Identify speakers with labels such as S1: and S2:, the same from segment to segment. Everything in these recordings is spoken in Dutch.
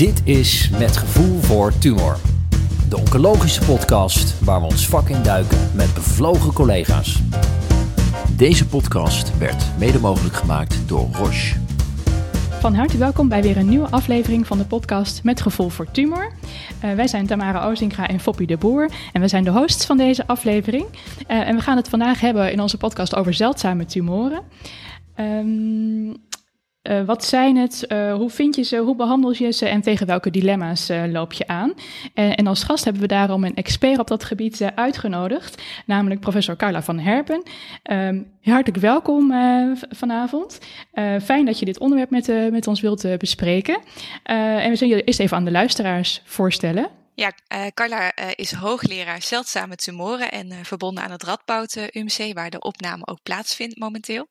S1: Dit is Met Gevoel voor Tumor. De oncologische podcast waar we ons vak in duiken met bevlogen collega's. Deze podcast werd mede mogelijk gemaakt door Roche.
S2: Van harte welkom bij weer een nieuwe aflevering van de podcast Met Gevoel voor Tumor. Uh, wij zijn Tamara Ozinga en Foppie de Boer en we zijn de hosts van deze aflevering. Uh, en we gaan het vandaag hebben in onze podcast over zeldzame tumoren. Um, uh, wat zijn het? Uh, hoe vind je ze? Hoe behandel je ze? En tegen welke dilemma's uh, loop je aan? En, en, als gast hebben we daarom een expert op dat gebied uitgenodigd, namelijk professor Carla van Herpen. Um, hartelijk welkom vanavond. fijn dat je dit onderwerp met, met ons wilt bespreken. en we zullen je eerst even aan de luisteraars voorstellen.
S3: Ja, uh, Carla uh, is hoogleraar zeldzame tumoren en uh, verbonden aan het Radboud UMC, waar de opname ook plaatsvindt momenteel.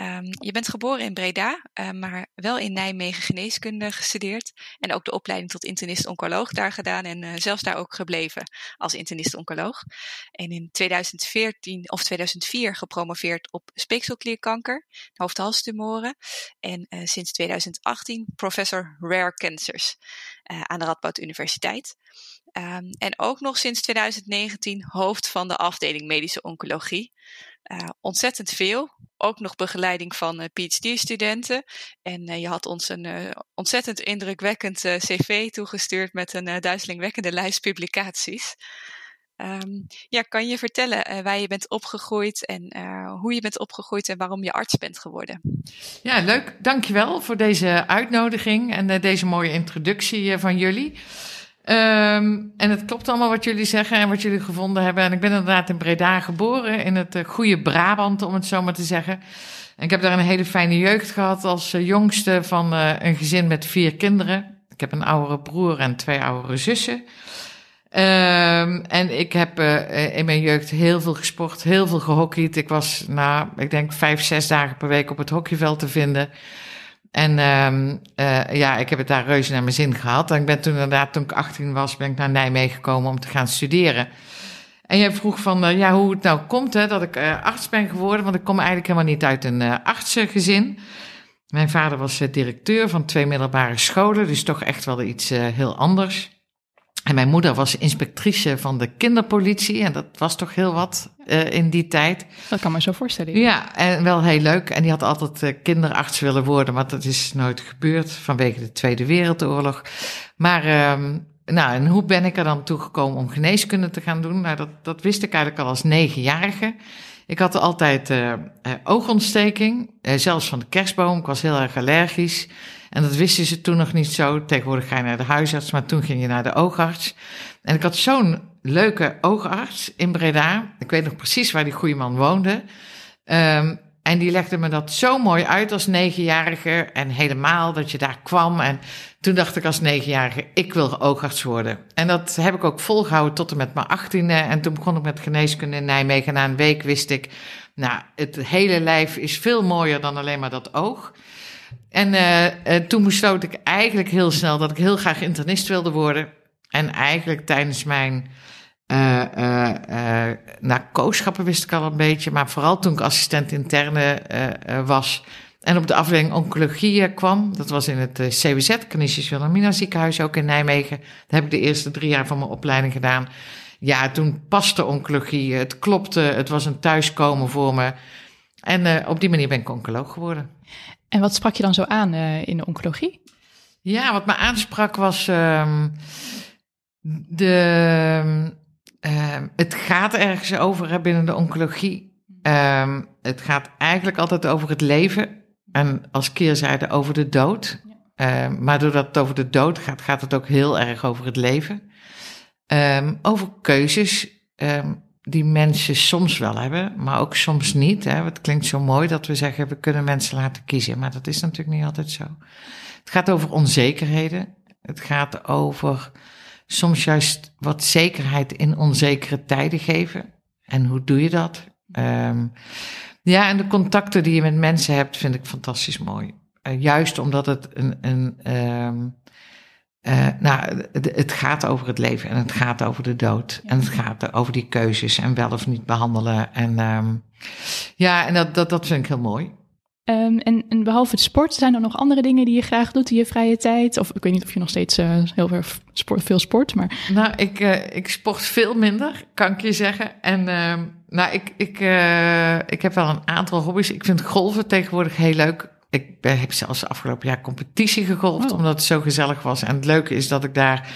S3: Um, je bent geboren in Breda, maar wel in Nijmegen geneeskunde gestudeerd en ook de opleiding tot internist-oncoloog daar gedaan en zelfs daar ook gebleven als internist-oncoloog. En in 2014 of 2004 gepromoveerd op speekselklierkanker, hoofd-halstumoren en sinds 2018 professor rare cancers aan de Radboud Universiteit. Um, en ook nog sinds 2019 hoofd van de afdeling medische oncologie. Uh, ontzettend veel. Ook nog begeleiding van uh, PhD-studenten. En je had ons een ontzettend indrukwekkend cv toegestuurd met een duizelingwekkende lijst publicaties. Um, ja, kan je vertellen waar je bent opgegroeid en hoe je bent opgegroeid en waarom je arts bent geworden?
S4: Ja, leuk. Dankjewel voor deze uitnodiging en deze mooie introductie van jullie. Um, en het klopt allemaal wat jullie zeggen en wat jullie gevonden hebben. En ik ben inderdaad in Breda geboren, in het goede Brabant, om het zo maar te zeggen. En ik heb daar een hele fijne jeugd gehad als jongste van een gezin met vier kinderen. Ik heb een oudere broer en twee oudere zussen. Um, en ik heb in mijn jeugd heel veel gesport, heel veel gehockeyd. Ik was, nou, ik denk vijf, zes dagen per week op het hockeyveld te vinden. En um, uh, ja, ik heb het daar reuze naar mijn zin gehad. En ik ben toen inderdaad, toen ik 18 was, ben ik naar Nijmegen gekomen om te gaan studeren. En jij vroeg van, uh, ja, hoe het nou komt dat ik arts ben geworden. Want ik kom eigenlijk helemaal niet uit een artsengezin. Mijn vader was directeur van twee middelbare scholen, dus toch echt wel iets heel anders. En mijn moeder was inspectrice van de kinderpolitie. En dat was toch heel wat uh, in die tijd.
S2: Dat kan me zo voorstellen.
S4: Ja, en wel heel leuk. En die had altijd uh, kinderarts willen worden. Maar dat is nooit gebeurd vanwege de Tweede Wereldoorlog. Maar, uh, nou, en hoe ben ik er dan toegekomen om geneeskunde te gaan doen? Nou, dat, dat wist ik eigenlijk al als negenjarige. Ik had altijd uh, oogontsteking, zelfs van de kerstboom. Ik was heel erg allergisch. En dat wisten ze toen nog niet zo. Tegenwoordig ga je naar de huisarts, maar toen ging je naar de oogarts. En ik had zo'n leuke oogarts in Breda. Ik weet nog precies waar die goede man woonde. Um, en die legde me dat zo mooi uit als negenjarige. En helemaal dat je daar kwam. En toen dacht ik als negenjarige, ik wil oogarts worden. En dat heb ik ook volgehouden tot en met mijn achttiende. En toen begon ik met geneeskunde in Nijmegen. Na een week wist ik, nou, het hele lijf is veel mooier dan alleen maar dat oog. En uh, uh, toen besloot ik eigenlijk heel snel dat ik heel graag internist wilde worden. En eigenlijk tijdens mijn uh, nou, kooschappen wist ik al een beetje, maar vooral toen ik assistent interne was en op de afdeling oncologie kwam. Dat was in het CWZ, Canisius Wilhelmina ziekenhuis, ook in Nijmegen. Daar heb ik de eerste drie jaar van mijn opleiding gedaan. Ja, toen paste oncologie, het klopte, het was een thuiskomen voor me. En op die manier ben ik oncoloog geworden.
S2: En wat sprak je dan zo aan in de oncologie?
S4: Ja, wat me aansprak was um, de. Uh, het gaat ergens over binnen de oncologie. Um, het gaat eigenlijk altijd over het leven. En als keerzijde over de dood. Uh, maar doordat het over de dood gaat, gaat het ook heel erg over het leven. Over keuzes die mensen soms wel hebben, maar ook soms niet. Hè. Het klinkt zo mooi dat we zeggen we kunnen mensen laten kiezen, maar dat is natuurlijk niet altijd zo. Het gaat over onzekerheden. Het gaat over soms juist wat zekerheid in onzekere tijden geven. En hoe doe je dat? Um, ja, en de contacten die je met mensen hebt, vind ik fantastisch mooi. Uh, juist omdat het een, een um, uh, nou, het gaat over het leven en het gaat over de dood. En het gaat over die keuzes en wel of niet behandelen. En um, ja, en dat, dat, dat vind ik heel mooi.
S2: Ehm, en, en behalve het sport, zijn er nog andere dingen die je graag doet in je vrije tijd? Of ik weet niet of je nog steeds eh, heel veel sport, veel sport, maar...
S4: Nou, ik, uh, ik sport veel minder, kan ik je zeggen. En ehm, nou, ik, ik, uh, ik heb wel een aantal hobby's. Ik vind golven tegenwoordig heel leuk. Ik ben, heb zelfs afgelopen jaar competitie gegolfd, oh. omdat het zo gezellig was. En het leuke is dat ik daar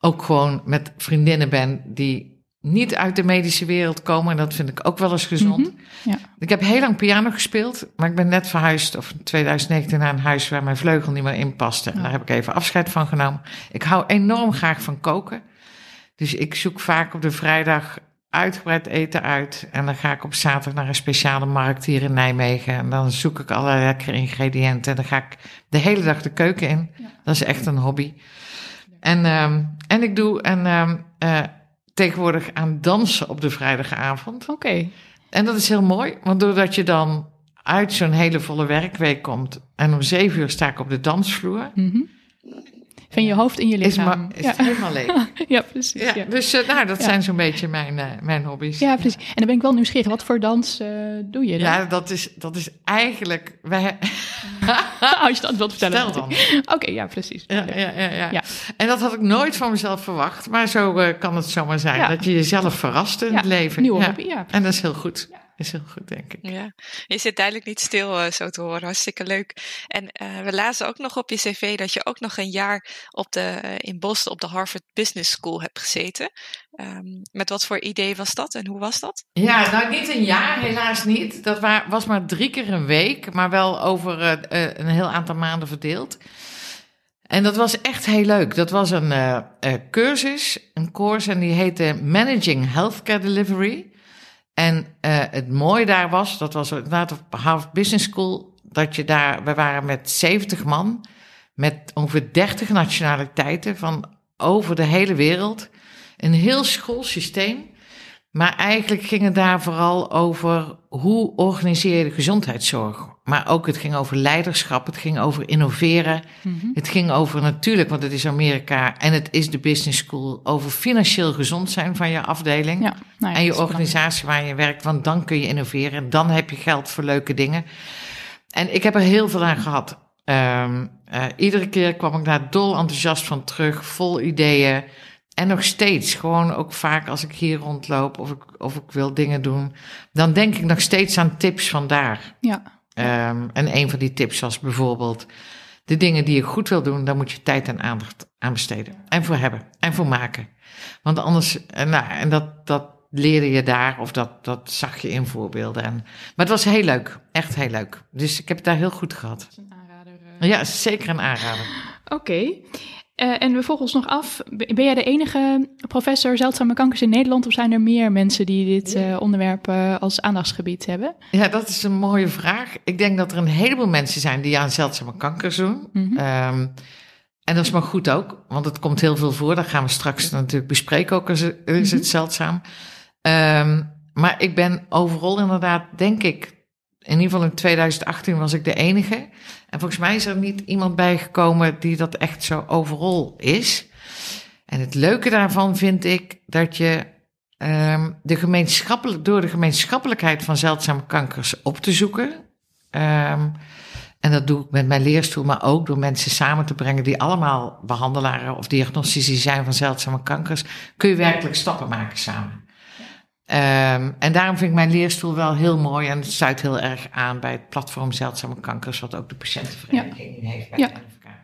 S4: ook gewoon met vriendinnen ben die niet uit de medische wereld komen. En dat vind ik ook wel eens gezond. Mm -hmm. ja. Ik heb heel lang piano gespeeld, maar ik ben net verhuisd, of in 2019, naar een huis waar mijn vleugel niet meer in paste. En daar heb ik even afscheid van genomen. Ik hou enorm graag van koken. Dus ik zoek vaak op de vrijdag uitgebreid eten uit. En dan ga ik op zaterdag naar een speciale markt hier in Nijmegen. En dan zoek ik allerlei lekkere ingrediënten. En dan ga ik de hele dag de keuken in. Ja. Dat is echt een hobby. En, um, en ik doe een, um, uh, tegenwoordig aan dansen op de vrijdagavond.
S2: Oké. Okay.
S4: En dat is heel mooi, want doordat je dan uit zo'n hele volle werkweek komt en om zeven uur sta ik op de dansvloer.
S2: Mm -hmm. Van je hoofd in je lichaam.
S4: Is, ja. helemaal leeg.
S2: ja, precies. Ja,
S4: ja. Dus uh, nou, dat zijn zo'n beetje mijn, uh, mijn hobby's.
S2: Ja, precies. En dan ben ik wel nieuwsgierig. Wat voor dans uh, doe je dan?
S4: Ja, dat is, dat is eigenlijk... Wij...
S2: Als je dat wilt vertellen.
S4: Stel dan.
S2: Oké, okay, ja, precies.
S4: Ja, ja, ja, ja, En dat had ik nooit van mezelf verwacht. Maar zo kan het zomaar zijn. Dat je jezelf verrast in het leven.
S2: Nieuwe hobby, ja.
S4: En dat is heel goed is heel goed, denk ik.
S3: Ja, je zit duidelijk niet stil uh, zo te horen. Hartstikke leuk. En uh, we lazen ook nog op je cv dat je ook nog een jaar op de, uh, in Boston op de Harvard Business School hebt gezeten. Um, met wat voor idee was dat en hoe was dat?
S4: Ja, nou niet een jaar, helaas niet. Dat wa was maar drie keer een week, maar wel over een heel aantal maanden verdeeld. En dat was echt heel leuk. Dat was een cursus, een course en die heette Managing Healthcare Delivery. En uh, het mooie daar was, dat was inderdaad op Harvard Business School, dat je daar, we waren met 70 man, met ongeveer 30 nationaliteiten van over de hele wereld. Een heel schoolsysteem. Maar eigenlijk ging het daar vooral over hoe organiseer je de gezondheidszorg. Maar ook het ging over leiderschap, het ging over innoveren. Mm -hmm. Het ging over natuurlijk, want het is Amerika en het is de business school, over financieel gezond zijn van je afdeling.
S2: Ja,
S4: nou ja, en je organisatie waar je werkt, want dan kun je innoveren. En dan heb je geld voor leuke dingen. En ik heb er heel veel aan gehad. Um, uh, iedere keer kwam ik daar dol enthousiast van terug, vol ideeën. En nog steeds, gewoon ook vaak als ik hier rondloop of ik, of ik wil dingen doen, dan denk ik nog steeds aan tips vandaar.
S2: Ja.
S4: Um, en een van die tips was bijvoorbeeld de dingen die je goed wil doen, daar moet je tijd en aandacht aan besteden. En voor hebben en voor maken. Want anders, en, nou, en dat, dat leerde je daar of dat, dat zag je in voorbeelden. En, maar het was heel leuk, echt heel leuk. Dus ik heb het daar heel goed gehad.
S2: Dat is een aanrader. Uh...
S4: Ja, zeker een aanrader.
S2: Oké. Okay. Uh, en we volgen ons nog af. Ben jij de enige professor zeldzame kankers in Nederland of zijn er meer mensen die dit uh, onderwerp uh, als aandachtsgebied hebben?
S4: Ja, dat is een mooie vraag. Ik denk dat er een heleboel mensen zijn die aan zeldzame kankers doen. Mm -hmm. um, en dat is maar goed ook, want het komt heel veel voor. Dat gaan we straks natuurlijk bespreken ook, is, is het -hmm. zeldzaam. Um, maar ik ben overal inderdaad, denk ik, in ieder geval in 2018 was ik de enige. En volgens mij is er niet iemand bijgekomen die dat echt zo overal is. En het leuke daarvan vind ik dat je um, de gemeenschappelijk, door de gemeenschappelijkheid van zeldzame kankers op te zoeken. Um, en dat doe ik met mijn leerstoel, maar ook door mensen samen te brengen die allemaal behandelaren of diagnostici zijn van zeldzame kankers, kun je werkelijk stappen maken samen. Um, en daarom vind ik mijn leerstoel wel heel mooi en het sluit heel erg aan bij het platform Zeldzame Kankers, wat ook de patiëntenvereniging ja. heeft bij
S2: ja.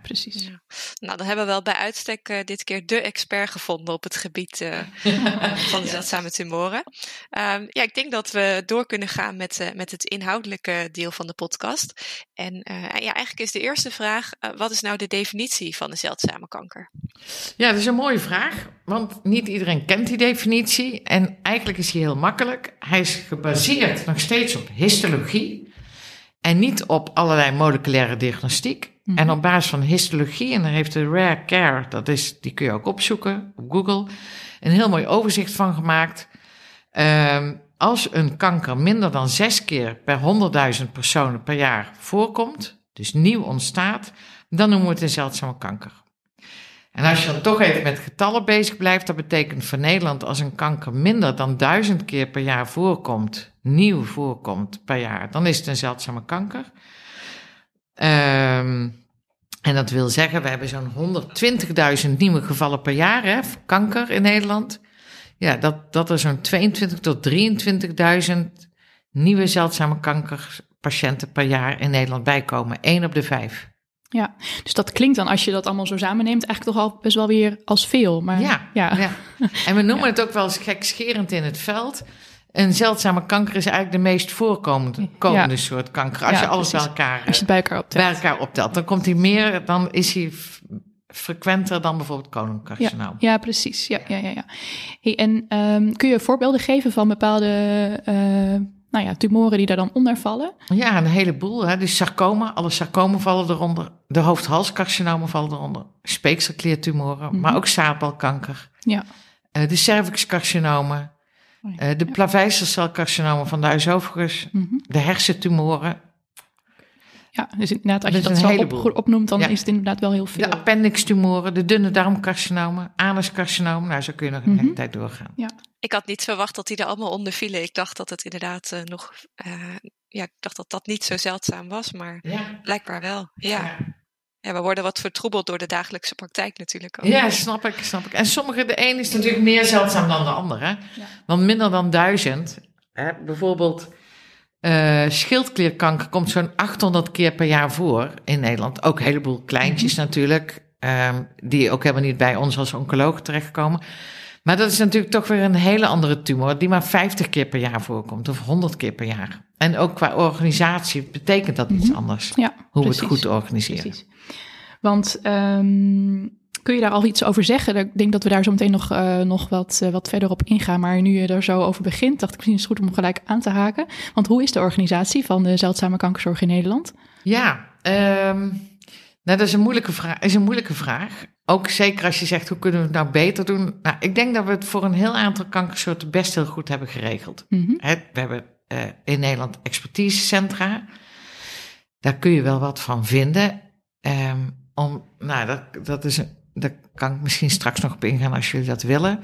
S2: Precies. Ja.
S3: Nou, dan hebben we wel bij uitstek uh, dit keer de expert gevonden op het gebied uh, van de zeldzame tumoren. Um, ja, ik denk dat we door kunnen gaan met, uh, met het inhoudelijke deel van de podcast. En ja, eigenlijk is de eerste vraag: wat is nou de definitie van de zeldzame kanker?
S4: Ja, dat is een mooie vraag, want niet iedereen kent die definitie. En eigenlijk is hij heel makkelijk. Hij is gebaseerd nog steeds op histologie en niet op allerlei moleculaire diagnostiek. En op basis van histologie, en daar heeft de Rare Care, dat is, die kun je ook opzoeken op Google, een heel mooi overzicht van gemaakt. Um, als een kanker minder dan zes keer per 100.000 personen per jaar voorkomt, dus nieuw ontstaat, dan noemen we het een zeldzame kanker. En als je dan toch even met getallen bezig blijft, dat betekent voor Nederland als een kanker minder dan duizend keer per jaar voorkomt, nieuw voorkomt per jaar, dan is het een zeldzame kanker. Ehm, en dat wil zeggen, we hebben zo'n 120.000 nieuwe gevallen per jaar hè, kanker in Nederland. Ja, dat, dat er zo'n 22 tot 23.000 nieuwe zeldzame kankerpatiënten per jaar in Nederland bijkomen. 1 op de 5.
S2: Ja, dus dat klinkt dan, als je dat allemaal zo samenneemt, eigenlijk toch al best wel weer als veel. Maar,
S4: ja,
S2: ja.
S4: ja. En we noemen het ook wel eens gekscherend in het veld. Een zeldzame kanker is eigenlijk de meest voorkomende komende
S2: Ja.
S4: soort kanker. Als
S2: Ja,
S4: je alles bij elkaar,
S2: Als je het bij elkaar optelt.
S4: bij elkaar optelt, dan komt hij meer, dan is hij frequenter dan bijvoorbeeld coloncarcinoom.
S2: Ja, precies. Ja, ja, ja, ja. Hey, en ehm, kun je voorbeelden geven van bepaalde eh, nou ja, tumoren die daar dan onder vallen?
S4: Ja, een heleboel. Hè. Dus sarcoma, alle sarcomen vallen eronder. De hoofd-halscarcinomen vallen eronder. Speekselkliertumoren,
S2: Mhm.
S4: maar ook zaadbalkanker.
S2: Ja.
S4: Eh, de cervixcarcinomen.
S2: Oh ja.
S4: eh, de plaveisselcelcarcinomen van de huishoofdrug.
S2: Mhm.
S4: De hersentumoren.
S2: Ja, dus inderdaad, als
S4: Dat
S2: je dat zo op, opnoemt, dan
S4: Ja.
S2: is het inderdaad wel heel veel.
S4: De appendixtumoren. De dunne darmcarcinomen. Anuscarcinomen. Nou, zo kun je nog een
S2: Mhm.
S4: hele tijd doorgaan.
S3: Ik had niet verwacht dat die er allemaal onder vielen. Ik dacht dat het inderdaad eh, nog. eh, ja, ik dacht dat dat niet zo zeldzaam was, maar
S4: Ja.
S3: blijkbaar wel. Ja. ja, we worden wat vertroebeld door de dagelijkse praktijk natuurlijk ook.
S4: Ja, snap ik, snap ik. En sommige, de een is natuurlijk meer zeldzaam dan de ander. Hè? Want minder dan duizend, hè, bijvoorbeeld eh, schildklierkanker komt zo'n 800 keer per jaar voor in Nederland. Ook een heleboel kleintjes natuurlijk, ehm, die ook helemaal niet bij ons als oncoloog terechtkomen. Maar dat is natuurlijk toch weer een hele andere tumor, die maar 50 keer per jaar voorkomt, of 100 keer per jaar. En ook qua organisatie betekent dat iets
S2: Mhm.
S4: anders,
S2: Ja,
S4: hoe we het goed organiseren.
S2: Precies. Want ehm, kun je daar al iets over zeggen? Ik denk dat we daar zo meteen nog, eh, nog wat, eh, wat verder op ingaan. Maar nu je er zo over begint, dacht ik misschien is het goed om gelijk aan te haken. Want hoe is de organisatie van de zeldzame kankerzorg in Nederland?
S4: Ja, ehm, nou, dat is een, moeilijke vraag, is een moeilijke vraag. Ook zeker als je zegt, hoe kunnen we het nou beter doen? Nou, ik denk dat we het voor een heel aantal kankersoorten best heel goed hebben geregeld.
S2: Mhm.
S4: We hebben eh, in Nederland expertisecentra. Daar kun je wel wat van vinden. Ehm, om, nou, dat, dat is een, daar kan ik misschien straks nog op ingaan als jullie dat willen.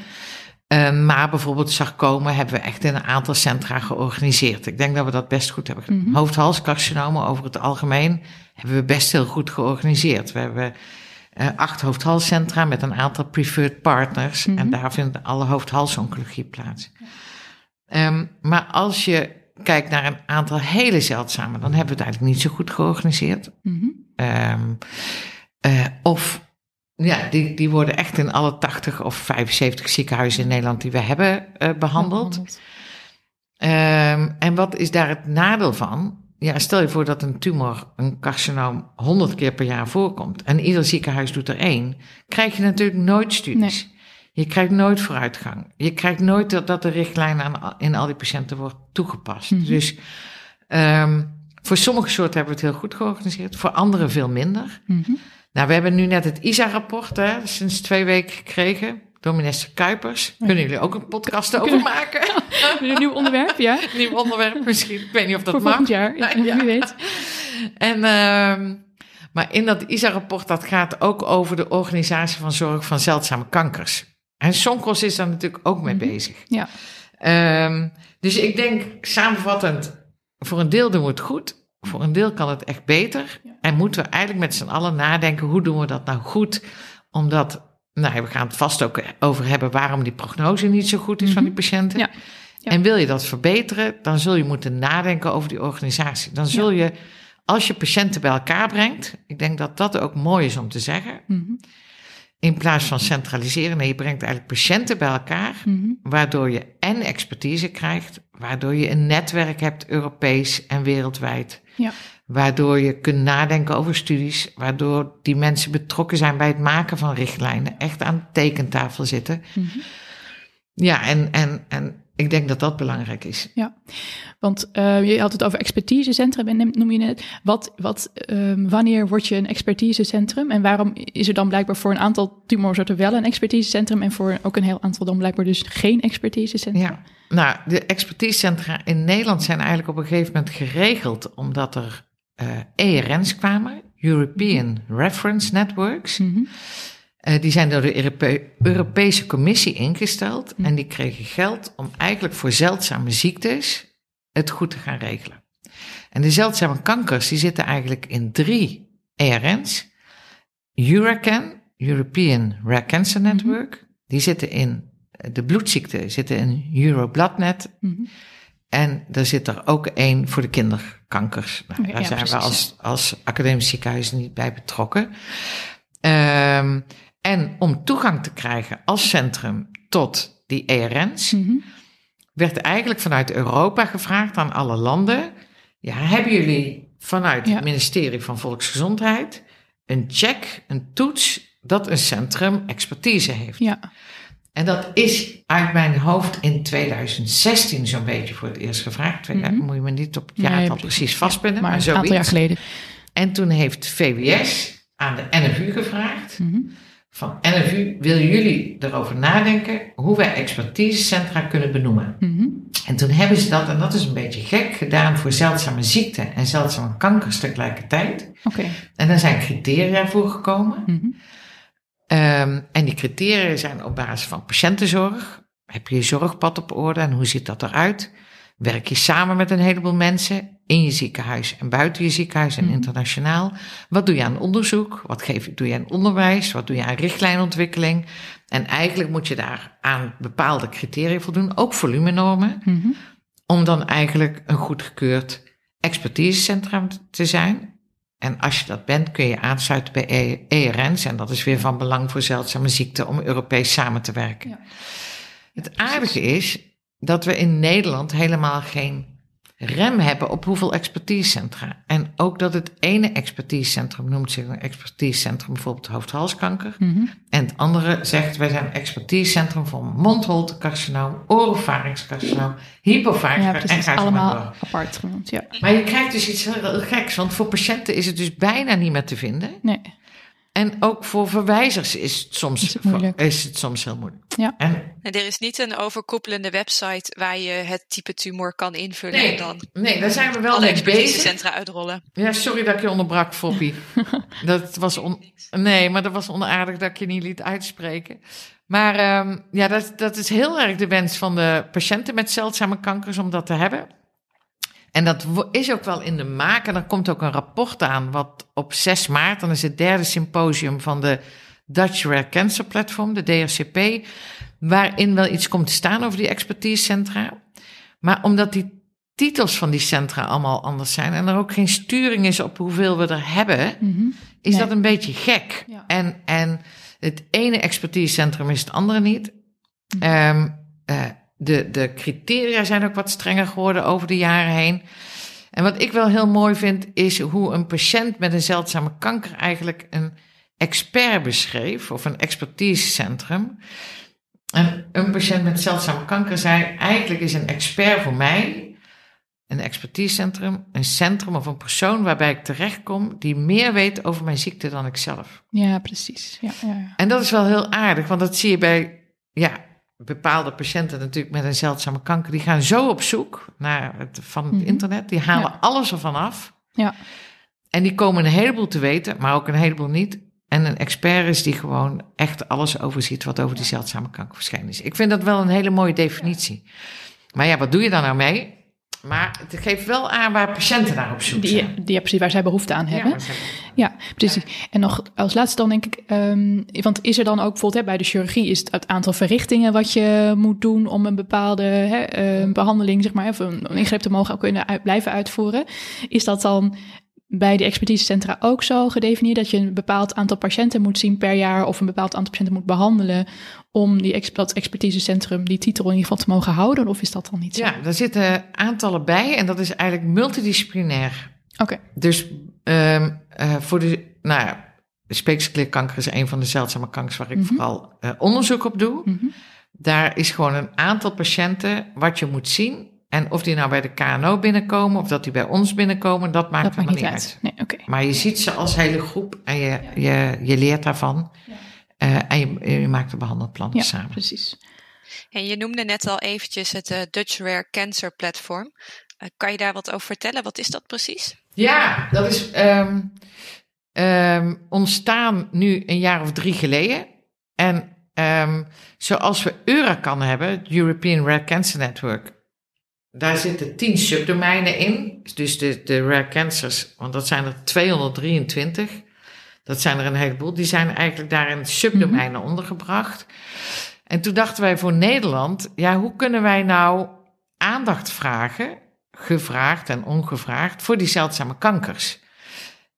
S4: Ehm, maar bijvoorbeeld sarcomen hebben we echt in een aantal centra georganiseerd. Ik denk dat we dat best goed hebben gedaan.
S2: Mhm.
S4: Hoofdhalscarcinomen over het algemeen hebben we best heel goed georganiseerd. We hebben eh, acht hoofdhalscentra met een aantal preferred partners.
S2: Mhm.
S4: En daar vindt alle hoofdhalsoncologie plaats. Ehm, maar als je kijkt naar een aantal hele zeldzame, dan hebben we het eigenlijk niet zo goed georganiseerd.
S2: Mhm.
S4: Ehm, eh, of ja, die, die worden echt in alle 80 of 75 ziekenhuizen in Nederland die we hebben eh, behandeld. Ehm, en wat is daar het nadeel van? Ja, stel je voor dat een tumor, een carcinoom, 100 keer per jaar voorkomt en ieder ziekenhuis doet er één, krijg je natuurlijk nooit studies. Je krijgt nooit vooruitgang. Je krijgt nooit dat, dat de richtlijn aan, in al die patiënten wordt toegepast.
S2: Mhm.
S4: Dus ehm, voor sommige soorten hebben we het heel goed georganiseerd, voor andere veel minder.
S2: Mhm.
S4: Nou, we hebben nu net het ISA-rapport hè, sinds twee weken gekregen door minister Kuipers. Kunnen jullie ook een podcast over maken?
S2: Een nieuw onderwerp, ja?
S4: Nieuw onderwerp misschien. Ik weet niet of dat
S2: Voor
S4: mag.
S2: volgend jaar, ja,
S4: Nou, ja.
S2: wie weet.
S4: En, ehm, maar in dat ISA-rapport, dat gaat ook over de organisatie van zorg van zeldzame kankers. En Sonkos is daar natuurlijk ook mee
S2: Mhm.
S4: bezig.
S2: Ja.
S4: Ehm, dus ik denk samenvattend, voor een deel doen we het goed. Voor een deel kan het echt beter. En moeten we eigenlijk met z'n allen nadenken, hoe doen we dat nou goed? Omdat, nou, we gaan het vast ook over hebben waarom die prognose niet zo goed is van die patiënten.
S2: Ja. Ja.
S4: En wil je dat verbeteren, dan zul je moeten nadenken over die organisatie. Dan zul je, als je patiënten bij elkaar brengt, ik denk dat dat ook mooi is om te zeggen,
S2: Mhm.
S4: In plaats van centraliseren, nee, je brengt eigenlijk patiënten bij elkaar,
S2: Mhm.
S4: waardoor je en expertise krijgt, waardoor je een netwerk hebt, Europees en wereldwijd.
S2: Ja.
S4: Waardoor je kunt nadenken over studies, waardoor die mensen betrokken zijn bij het maken van richtlijnen, echt aan de tekentafel zitten.
S2: Mhm.
S4: Ja, en, en, en ik denk dat dat belangrijk is.
S2: Want eh, je had het over expertisecentrum, en noem je net. Wat, wat, ehm, wanneer word je een expertisecentrum? En waarom is er dan blijkbaar voor een aantal tumorsoorten wel een expertisecentrum en voor ook een heel aantal dan blijkbaar dus geen expertisecentrum?
S4: Ja, nou, de expertisecentra in Nederland zijn eigenlijk op een gegeven moment geregeld omdat er eh ERN's kwamen, European Reference Networks.
S2: Mhm.
S4: Eh, die zijn door de Europe- Europese Commissie ingesteld
S2: Mhm.
S4: en die kregen geld om eigenlijk voor zeldzame ziektes het goed te gaan regelen. En de zeldzame kankers die zitten eigenlijk in drie ERN's. Eurocan, European Rare Cancer Network. Die zitten in de bloedziekten, zitten in Eurobloodnet.
S2: Mhm.
S4: En er zit er ook één voor de kinderkankers. Nou,
S2: Oké,
S4: daar
S2: ja,
S4: zijn we als, als academisch ziekenhuis niet bij betrokken. Ehm, en om toegang te krijgen als centrum tot die ERN's,
S2: Mhm.
S4: werd eigenlijk vanuit Europa gevraagd aan alle landen: ja, hebben jullie vanuit
S2: Ja.
S4: het ministerie van Volksgezondheid een check, een toets dat een centrum expertise heeft?
S2: Ja,
S4: En dat is uit mijn hoofd in 2016 zo'n beetje voor het eerst gevraagd.
S2: Mhm.
S4: Moet je me niet op het
S2: Nee,
S4: jaartal
S2: precies.
S4: precies vastpinnen,
S2: maar
S4: maar,
S2: een aantal jaar geleden.
S4: En toen heeft VWS aan de NFU gevraagd:
S2: Mhm.
S4: Van NFU, willen jullie erover nadenken hoe wij expertisecentra kunnen benoemen?
S2: Mhm.
S4: En toen hebben ze dat, en dat is een beetje gek, gedaan voor zeldzame ziekten en zeldzame kankers tegelijkertijd.
S2: Oké.
S4: En daar zijn criteria voor gekomen.
S2: Mhm.
S4: Ehm, en die criteria zijn op basis van patiëntenzorg. Heb je je zorgpad op orde en hoe ziet dat eruit? Werk je samen met een heleboel mensen in je ziekenhuis en buiten je ziekenhuis en
S2: Mhm.
S4: internationaal? Wat doe je aan onderzoek? Wat geef, doe je aan onderwijs? Wat doe je aan richtlijnontwikkeling? En eigenlijk moet je daar aan bepaalde criteria voldoen, ook volumenormen,
S2: Mhm.
S4: om dan eigenlijk een goedgekeurd expertisecentrum te zijn. En als je dat bent, kun je aansluiten bij E- ERN's. En dat is weer van belang voor zeldzame ziekten om Europees samen te werken.
S2: Ja.
S4: Het aardige is dat we in Nederland helemaal geen rem hebben op hoeveel expertisecentra. En ook dat het ene expertisecentrum noemt zich een expertisecentrum bijvoorbeeld hoofd-halskanker.
S2: Mhm.
S4: En het andere zegt, wij zijn een expertisecentrum voor mondholtecarcinoom, oropharynxcarcinoom, hypopharynx
S2: Ja,
S4: en
S2: precies.
S4: maar
S2: Allemaal
S4: door.
S2: apart genoemd. Ja.
S4: Maar je krijgt dus iets heel geks, want voor patiënten is het dus bijna niet meer te vinden.
S2: Nee.
S4: En ook voor verwijzers is het soms,
S2: Is het moeilijk.
S4: is het soms heel moeilijk.
S2: Ja.
S4: En,
S3: En er is niet een overkoepelende website waar je het type tumor kan invullen
S4: Nee,
S3: en dan
S4: nee, daar zijn we wel
S3: alle
S4: mee bezig.
S3: expertisecentra uitrollen.
S4: Ja, sorry dat ik je onderbrak, Foppie. dat was on, nee, maar dat was onaardig dat ik je niet liet uitspreken. Maar ehm, ja, dat, dat is heel erg de wens van de patiënten met zeldzame kankers om dat te hebben. En dat is ook wel in de maak. En er komt ook een rapport aan, wat op 6 maart, dan is het derde symposium van de Dutch Rare Cancer Platform, de DRCP, waarin wel iets komt te staan over die expertisecentra. Maar omdat die titels van die centra allemaal anders zijn en er ook geen sturing is op hoeveel we er hebben,
S2: Mhm.
S4: is
S2: Nee.
S4: dat een beetje gek.
S2: Ja.
S4: En, en het ene expertisecentrum is het andere niet. Ehm, eh, de, de criteria zijn ook wat strenger geworden over de jaren heen. En wat ik wel heel mooi vind, is hoe een patiënt met een zeldzame kanker eigenlijk een expert beschreef, of een expertisecentrum. En een patiënt met zeldzame kanker zei: eigenlijk is een expert voor mij een expertisecentrum, een centrum of een persoon waarbij ik terechtkom die meer weet over mijn ziekte dan ik zelf.
S2: Ja, precies. Ja, ja, ja.
S4: En dat is wel heel aardig, want dat zie je bij ja, bepaalde patiënten natuurlijk met een zeldzame kanker. Die gaan zo op zoek naar het, van het
S2: Mhm.
S4: internet, die halen
S2: Ja.
S4: alles ervan af.
S2: Ja.
S4: En die komen een heleboel te weten, maar ook een heleboel niet. En een expert is die gewoon echt alles overziet wat over die zeldzame kanker verschijnen is. Ik vind dat wel een hele mooie definitie. Maar ja, wat doe je daar nou mee? Maar het geeft wel aan waar patiënten naar op zoek zijn.
S2: Die, die, ja, precies, waar zij behoefte aan hebben. Ja, precies. En nog als laatste dan denk ik, ehm, want is er dan ook bijvoorbeeld hè, bij de chirurgie is het het aantal verrichtingen wat je moet doen om een bepaalde hè, eh, behandeling, zeg maar, of een, een ingreep te mogen kunnen uit, blijven uitvoeren. Is dat dan bij de expertisecentra ook zo gedefinieerd dat je een bepaald aantal patiënten moet zien per jaar of een bepaald aantal patiënten moet behandelen om die dat expertisecentrum die titel in ieder geval te mogen houden? Of is dat dan niet zo?
S4: Ja, daar zitten aantallen bij en dat is eigenlijk multidisciplinair.
S2: Oké.
S4: Dus ehm, eh, voor de, nou ja, speekselklierkanker is een van de zeldzame kankers waar ik
S2: Mhm.
S4: vooral eh, onderzoek op doe.
S2: Mhm.
S4: Daar is gewoon een aantal patiënten wat je moet zien. En of die nou bij de KNO binnenkomen of dat die bij ons binnenkomen, dat maakt
S2: Dat maakt niet uit.
S4: uit.
S2: Nee, oké.
S4: Maar je ziet ze als hele groep en je, je, je leert daarvan. Eh, en je, je maakt de behandelplannen
S2: Ja,
S4: samen.
S2: precies.
S3: En je noemde net al eventjes het eh, Dutch Rare Cancer Platform. Eh, kan je daar wat over vertellen? Wat is dat precies?
S4: Ja, dat is ehm, ehm, ontstaan nu een jaar of drie geleden. En ehm, zoals we Euracan hebben, het European Rare Cancer Network, daar zitten tien subdomeinen in. Dus de, de rare cancers, want dat zijn er 223. Dat zijn er een heleboel. Die zijn eigenlijk daar in subdomeinen ondergebracht. En toen dachten wij voor Nederland, ja, hoe kunnen wij nou aandacht vragen, gevraagd en ongevraagd, voor die zeldzame kankers?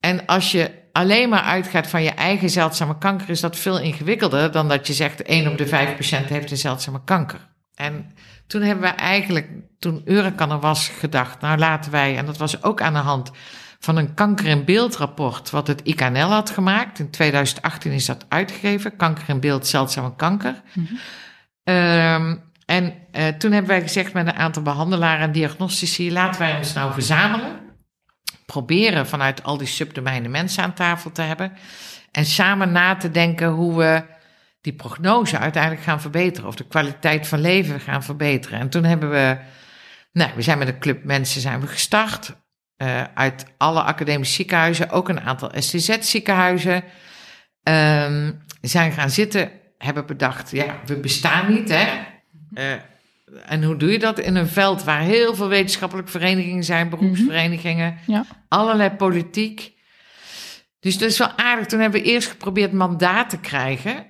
S4: En als je alleen maar uitgaat van je eigen zeldzame kanker, is dat veel ingewikkelder dan dat je zegt 1 op de 5 patiënten heeft een zeldzame kanker. En toen hebben we eigenlijk, toen Eurocan er was, gedacht, nou laten wij, en dat was ook aan de hand van een kanker in beeldrapport wat het IKNL had gemaakt. In 2018 is dat uitgegeven, kanker in beeld, zeldzame kanker. Ehm, en eh, toen hebben wij gezegd met een aantal behandelaren en diagnostici, laten wij ons nou verzamelen. Proberen vanuit al die subdomeinen mensen aan tafel te hebben. En samen na te denken hoe we die prognose uiteindelijk gaan verbeteren. Of de kwaliteit van leven gaan verbeteren. En toen hebben we, nou, we zijn met een club mensen zijn we gestart. eh, uit alle academische ziekenhuizen, ook een aantal STZ-ziekenhuizen. ehm, zijn gaan zitten, hebben bedacht, ja, we bestaan niet, hè. Eh, en hoe doe je dat in een veld waar heel veel wetenschappelijke verenigingen zijn, beroepsverenigingen,
S2: Ja.
S4: allerlei politiek. Dus dat is wel aardig. Toen hebben we eerst geprobeerd mandaat te krijgen.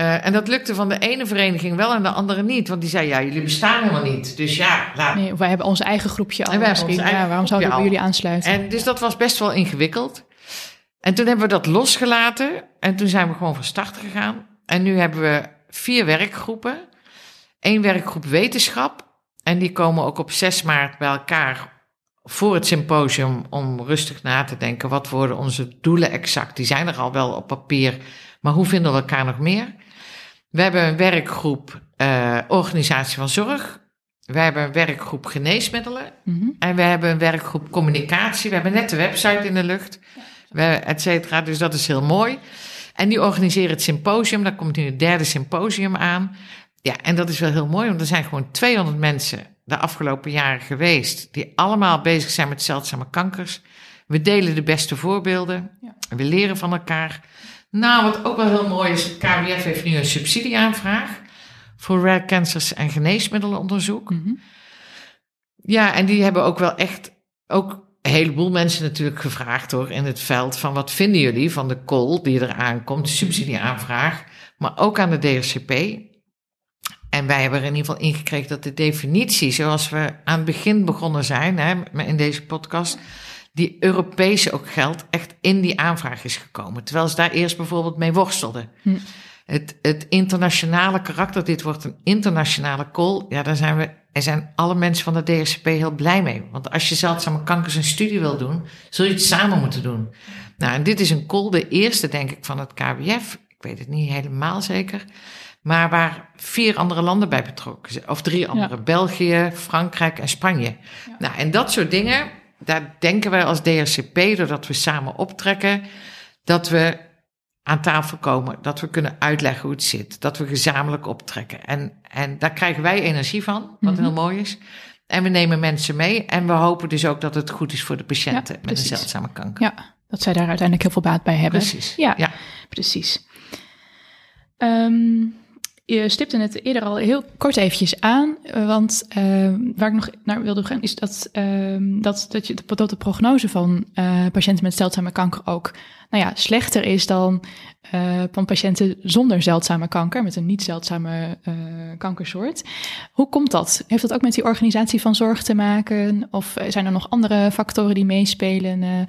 S4: Eh, en dat lukte van de ene vereniging wel en de andere niet. Want die zei, ja, jullie bestaan helemaal niet. Dus ja, laat.
S2: Nee, wij hebben ons eigen groepje al.
S4: En wij hebben ons eigen
S2: ja, waarom zouden we jullie aansluiten?
S4: En dus dat was best wel ingewikkeld. En toen hebben we dat losgelaten. En toen zijn we gewoon van start gegaan. En nu hebben we vier werkgroepen. Eén werkgroep wetenschap. En die komen ook op 6 maart bij elkaar voor het symposium om rustig na te denken. Wat worden onze doelen exact? Die zijn er al wel op papier. Maar hoe vinden we elkaar nog meer? We hebben een werkgroep eh, organisatie van zorg. We hebben een werkgroep geneesmiddelen.
S2: Mhm.
S4: En we hebben een werkgroep communicatie. We hebben net de website in de lucht. We, et cetera. Dus dat is heel mooi. En die organiseren het symposium. Daar komt nu het derde symposium aan. Ja, en dat is wel heel mooi, want er zijn gewoon 200 mensen de afgelopen jaren geweest. die allemaal bezig zijn met zeldzame kankers. We delen de beste voorbeelden.
S2: Ja.
S4: We leren van elkaar. Nou, wat ook wel heel mooi is, het KWF heeft nu een subsidieaanvraag. voor rare cancers en geneesmiddelenonderzoek.
S2: Mhm.
S4: Ja, en die hebben ook wel echt, ook een heleboel mensen natuurlijk gevraagd hoor in het veld van wat vinden jullie van de call die eraan komt, de subsidieaanvraag, maar ook aan de DRCP. En wij hebben er in ieder geval ingekregen dat de definitie, zoals we aan het begin begonnen zijn hè, in deze podcast, die Europese ook geldt, echt in die aanvraag is gekomen. Terwijl ze daar eerst bijvoorbeeld mee worstelden.
S2: Hm.
S4: Het, het internationale karakter, dit wordt een internationale call. Ja, daar zijn we, er zijn alle mensen van de DSCP heel blij mee. Want als je zeldzame kankers een studie wil doen, zul je het samen moeten doen. Nou, en dit is een call, de eerste denk ik van het KWF. Ik weet het niet helemaal zeker. Maar waar vier andere landen bij betrokken zijn. Of drie andere. België, Frankrijk en Spanje.
S2: Ja.
S4: Nou, en dat soort dingen, daar denken wij als DRCP, doordat we samen optrekken, dat we aan tafel komen, dat we kunnen uitleggen hoe het zit, dat we gezamenlijk optrekken. En, en daar krijgen wij energie van, wat
S2: Mhm.
S4: heel mooi is. En we nemen mensen mee en we hopen dus ook dat het goed is voor de patiënten
S2: Ja,
S4: met een zeldzame kanker.
S2: Ja, dat zij daar uiteindelijk heel veel baat bij hebben.
S4: Precies.
S2: Ja,
S4: Ja.
S2: precies. Ehm, je stipte het eerder al heel kort eventjes aan, eh, want ehm, waar ik nog naar wilde gaan is dat, ehm, dat, dat, je, de prognose van eh, patiënten met zeldzame kanker ook nou ja, slechter is dan eh, van patiënten zonder zeldzame kanker, met een niet zeldzame eh, kankersoort. Hoe komt dat? Heeft dat ook met die organisatie van zorg te maken? Of eh, zijn er nog andere factoren die meespelen eh,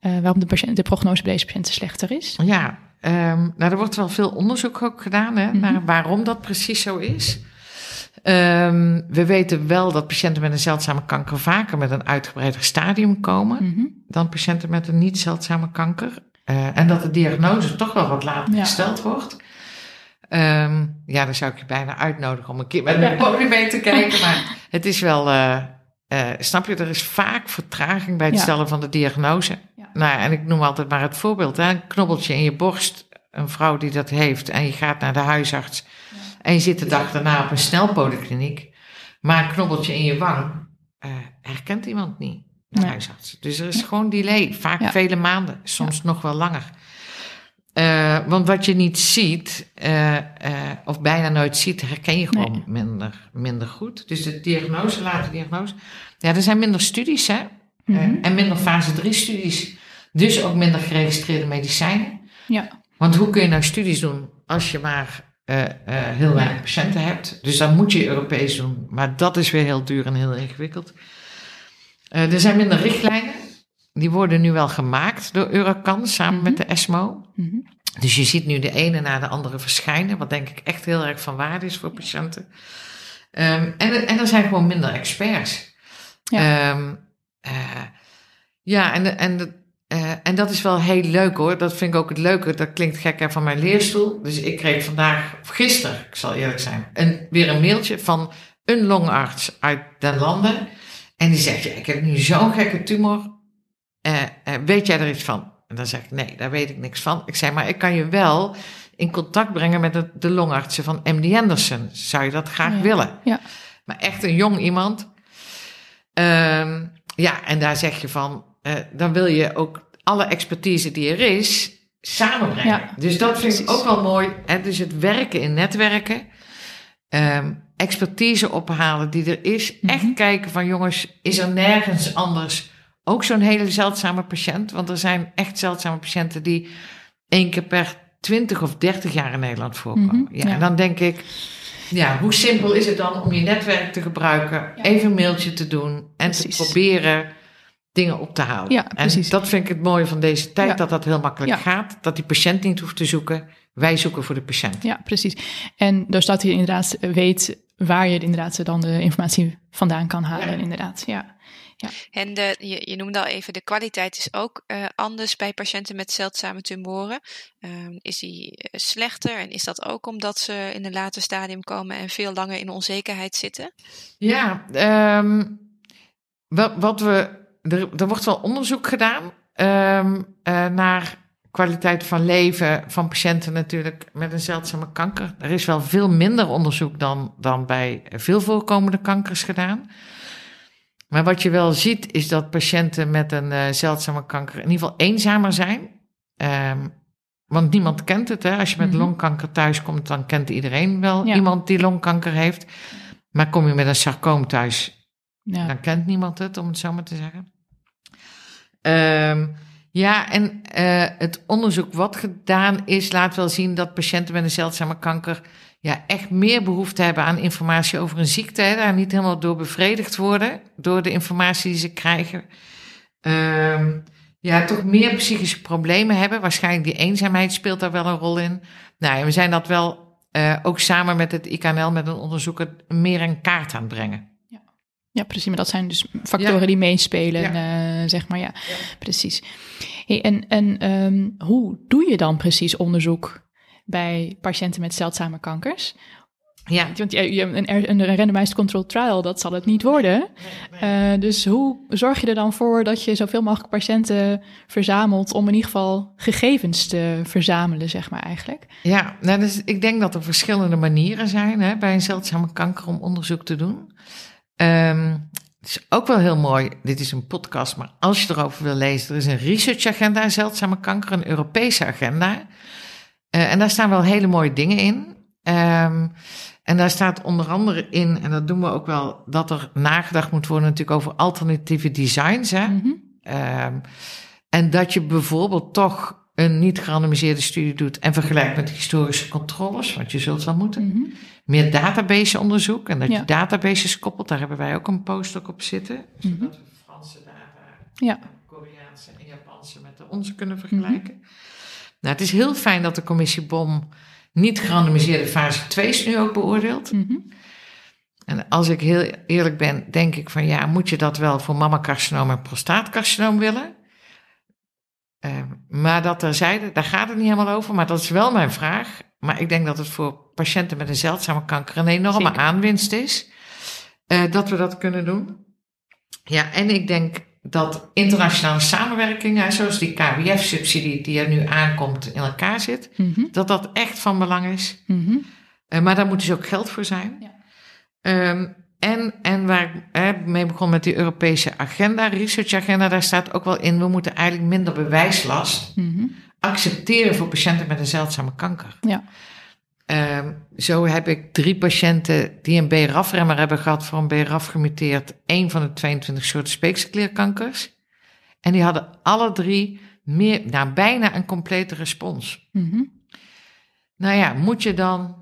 S2: eh, waarom de, de prognose bij deze patiënten slechter is?
S4: Ja, ehm, nou, er wordt wel veel onderzoek ook gedaan hè,
S2: Mhm.
S4: naar waarom dat precies zo is. Ehm, we weten wel dat patiënten met een zeldzame kanker vaker met een uitgebreider stadium komen
S2: Mhm.
S4: dan patiënten met een niet zeldzame kanker. Eh, en dat de diagnose toch wel wat later
S2: Ja.
S4: gesteld wordt. Ehm, ja, dan zou ik je bijna uitnodigen om een keer met mijn podium mee te kijken. Maar het is wel, eh, eh, snap je, er is vaak vertraging bij het
S2: Ja.
S4: stellen van de diagnose.
S2: Ja.
S4: Nou, en ik noem altijd maar het voorbeeld. Hè? Een knobbeltje in je borst, een vrouw die dat heeft en je gaat naar de huisarts. En je zit de dag daarna op een snelpolykliniek. Maar een knobbeltje in je wang eh, herkent iemand niet, de
S2: Nee.
S4: huisarts. Dus er is gewoon delay, vaak vele maanden, soms nog wel langer. Uh, want wat je niet ziet, uh, uh, of bijna nooit ziet, herken je gewoon
S2: Nee.
S4: minder, minder goed. Dus de diagnose, late diagnose. Ja, er zijn minder studies, hè?
S2: Mhm.
S4: En minder fase 3 studies. Dus ook minder geregistreerde medicijnen.
S2: Ja.
S4: Want hoe kun je nou studies doen als je maar heel weinig patiënten hebt? Dus dan moet je Europees doen. Maar dat is weer heel duur en heel ingewikkeld. Er zijn minder richtlijnen. Die worden nu wel gemaakt door Eurocan samen
S2: Mhm.
S4: met de ESMO.
S2: Mhm.
S4: Dus je ziet nu de ene na de andere verschijnen, wat denk ik echt heel erg van waarde is voor patiënten. Um, en, en er zijn gewoon minder experts.
S2: Ja.
S4: Um, uh, ja, en, en, uh, en dat is wel heel leuk hoor. Dat vind ik ook het leuke. Dat klinkt gek hè, van mijn leerstoel. Dus ik kreeg vandaag, of gisteren, ik zal eerlijk zijn, een, weer een mailtje van een longarts uit Den Landen. En die zegt, ja, ik heb nu zo'n gekke tumor. Uh, weet jij er iets van? En dan zeg ik, nee, daar weet ik niks van. Ik zei, maar ik kan je wel in contact brengen met de, de longartsen van MD Anderson. Zou je dat graag
S2: Ja.
S4: willen?
S2: Ja.
S4: Maar echt een jong iemand. Um, ja, en daar zeg je van, uh, dan wil je ook alle expertise die er is, samenbrengen.
S2: Ja,
S4: dus dat vind ik ook wel mooi. Hè? Dus het werken in netwerken. Um, expertise ophalen die er is.
S2: Mhm.
S4: Echt kijken van jongens, is er nergens anders ook zo'n hele zeldzame patiënt? Want er zijn echt zeldzame patiënten die één keer per 20 of 30 jaar in Nederland voorkomen.
S2: Mhm,
S4: ja,
S2: ja.
S4: En dan denk ik, ja, hoe simpel is het dan om je netwerk te gebruiken,
S2: Ja.
S4: even een mailtje te doen en
S2: Precies.
S4: te proberen dingen op te halen.
S2: Ja,
S4: en
S2: precies.
S4: dat vind ik het mooie van deze tijd, dat dat heel makkelijk gaat. Dat die patiënt niet hoeft te zoeken, wij zoeken voor de patiënt.
S2: Ja, precies. En dus dat je inderdaad weet waar je inderdaad dan de informatie vandaan kan halen, inderdaad. Ja.
S3: En de, je, je noemde al even, de kwaliteit is ook uh, anders bij patiënten met zeldzame tumoren. Uh, is die uh, slechter en is dat ook omdat ze in een later stadium komen en veel langer in onzekerheid zitten?
S4: Ja, um, wat, wat we, er, er, wordt wel onderzoek gedaan um, naar kwaliteit van leven van patiënten natuurlijk met een zeldzame kanker. Er is wel veel minder onderzoek dan, dan bij veel voorkomende kankers gedaan. Maar wat je wel ziet is dat patiënten met een uh, zeldzame kanker in ieder geval eenzamer zijn. Um, want niemand kent het. Hè? Als je met
S2: Mhm.
S4: longkanker thuiskomt, dan kent iedereen wel
S2: Ja.
S4: iemand die longkanker heeft. Maar kom je met een sarcoom thuis,
S2: Ja.
S4: dan kent niemand het, om het zo maar te zeggen. Um, ja, en uh, het onderzoek wat gedaan is, laat wel zien dat patiënten met een zeldzame kanker ja, echt meer behoefte hebben aan informatie over een ziekte. Hè, daar niet helemaal door bevredigd worden, door de informatie die ze krijgen. Um, ja, toch meer psychische problemen hebben. Waarschijnlijk die eenzaamheid speelt daar wel een rol in. Nou, en we zijn dat wel uh, ook samen met het IKNL, met een onderzoeker, meer in kaart aan het brengen.
S2: Ja, precies. Maar dat zijn dus factoren
S4: Ja.
S2: die meespelen,
S4: Ja.
S2: uh, zeg maar. Ja, precies. Hey, en en um, hoe doe je dan precies onderzoek bij patiënten met zeldzame kankers?
S4: Ja.
S2: Want een, een randomized controlled trial, dat zal het niet worden. Uh, dus hoe zorg je er dan voor dat je zoveel mogelijk patiënten verzamelt om in ieder geval gegevens te verzamelen, zeg maar eigenlijk?
S4: Ja, nou, dus ik denk dat er verschillende manieren zijn hè, bij een zeldzame kanker om onderzoek te doen. Um, het is ook wel heel mooi, dit is een podcast, maar als je erover wil lezen, er is een researchagenda zeldzame kanker, een Europese agenda. Uh, en daar staan wel hele mooie dingen in. Um, en daar staat onder andere in, en dat doen we ook wel, dat er nagedacht moet worden natuurlijk over alternatieve designs. Hè?
S2: Mhm.
S4: Mm -hmm. um, en dat je bijvoorbeeld toch een niet gerandomiseerde studie doet en vergelijkt met historische controles, want je zult wel moeten.
S2: Mm -hmm.
S4: Meer database onderzoek en dat
S2: Ja.
S4: je databases koppelt, daar hebben wij ook een postdoc op zitten. Zodat
S2: Mhm.
S4: we Franse data,
S2: Ja.
S4: Koreaanse en Japanse met de onze kunnen vergelijken. Nou, het is heel fijn dat de commissie BOM niet gerandomiseerde fase 2's nu ook beoordeelt.
S2: Mhm.
S4: En als ik heel eerlijk ben, denk ik van ja, moet je dat wel voor mammacarcinoom en prostaatcarcinoom willen? Uh, maar dat terzijde, daar gaat het niet helemaal over, maar dat is wel mijn vraag. Maar ik denk dat het voor patiënten met een zeldzame kanker een enorme
S2: Zeker.
S4: aanwinst is. Uh, dat we dat kunnen doen. Ja, en ik denk dat internationale samenwerking, zoals die KWF-subsidie die er nu aankomt, in elkaar zit,
S2: Mm -hmm.
S4: dat dat echt van belang is.
S2: Mm -hmm.
S4: Uh, maar daar moet dus ook geld voor zijn.
S2: Ja.
S4: Um, en, en waar ik hè, mee begon met die Europese agenda, research agenda, daar staat ook wel in, we moeten eigenlijk minder bewijslast
S2: Mm -hmm.
S4: accepteren voor patiënten met een zeldzame kanker.
S2: Ja.
S4: Ehm, zo heb ik drie patiënten die een BRAF-remmer hebben gehad voor een BRAF gemuteerd. één van de 22 soorten speekselklierkankers. En die hadden alle drie meer, nou, bijna een complete respons.
S2: Mhm.
S4: Nou ja, moet je dan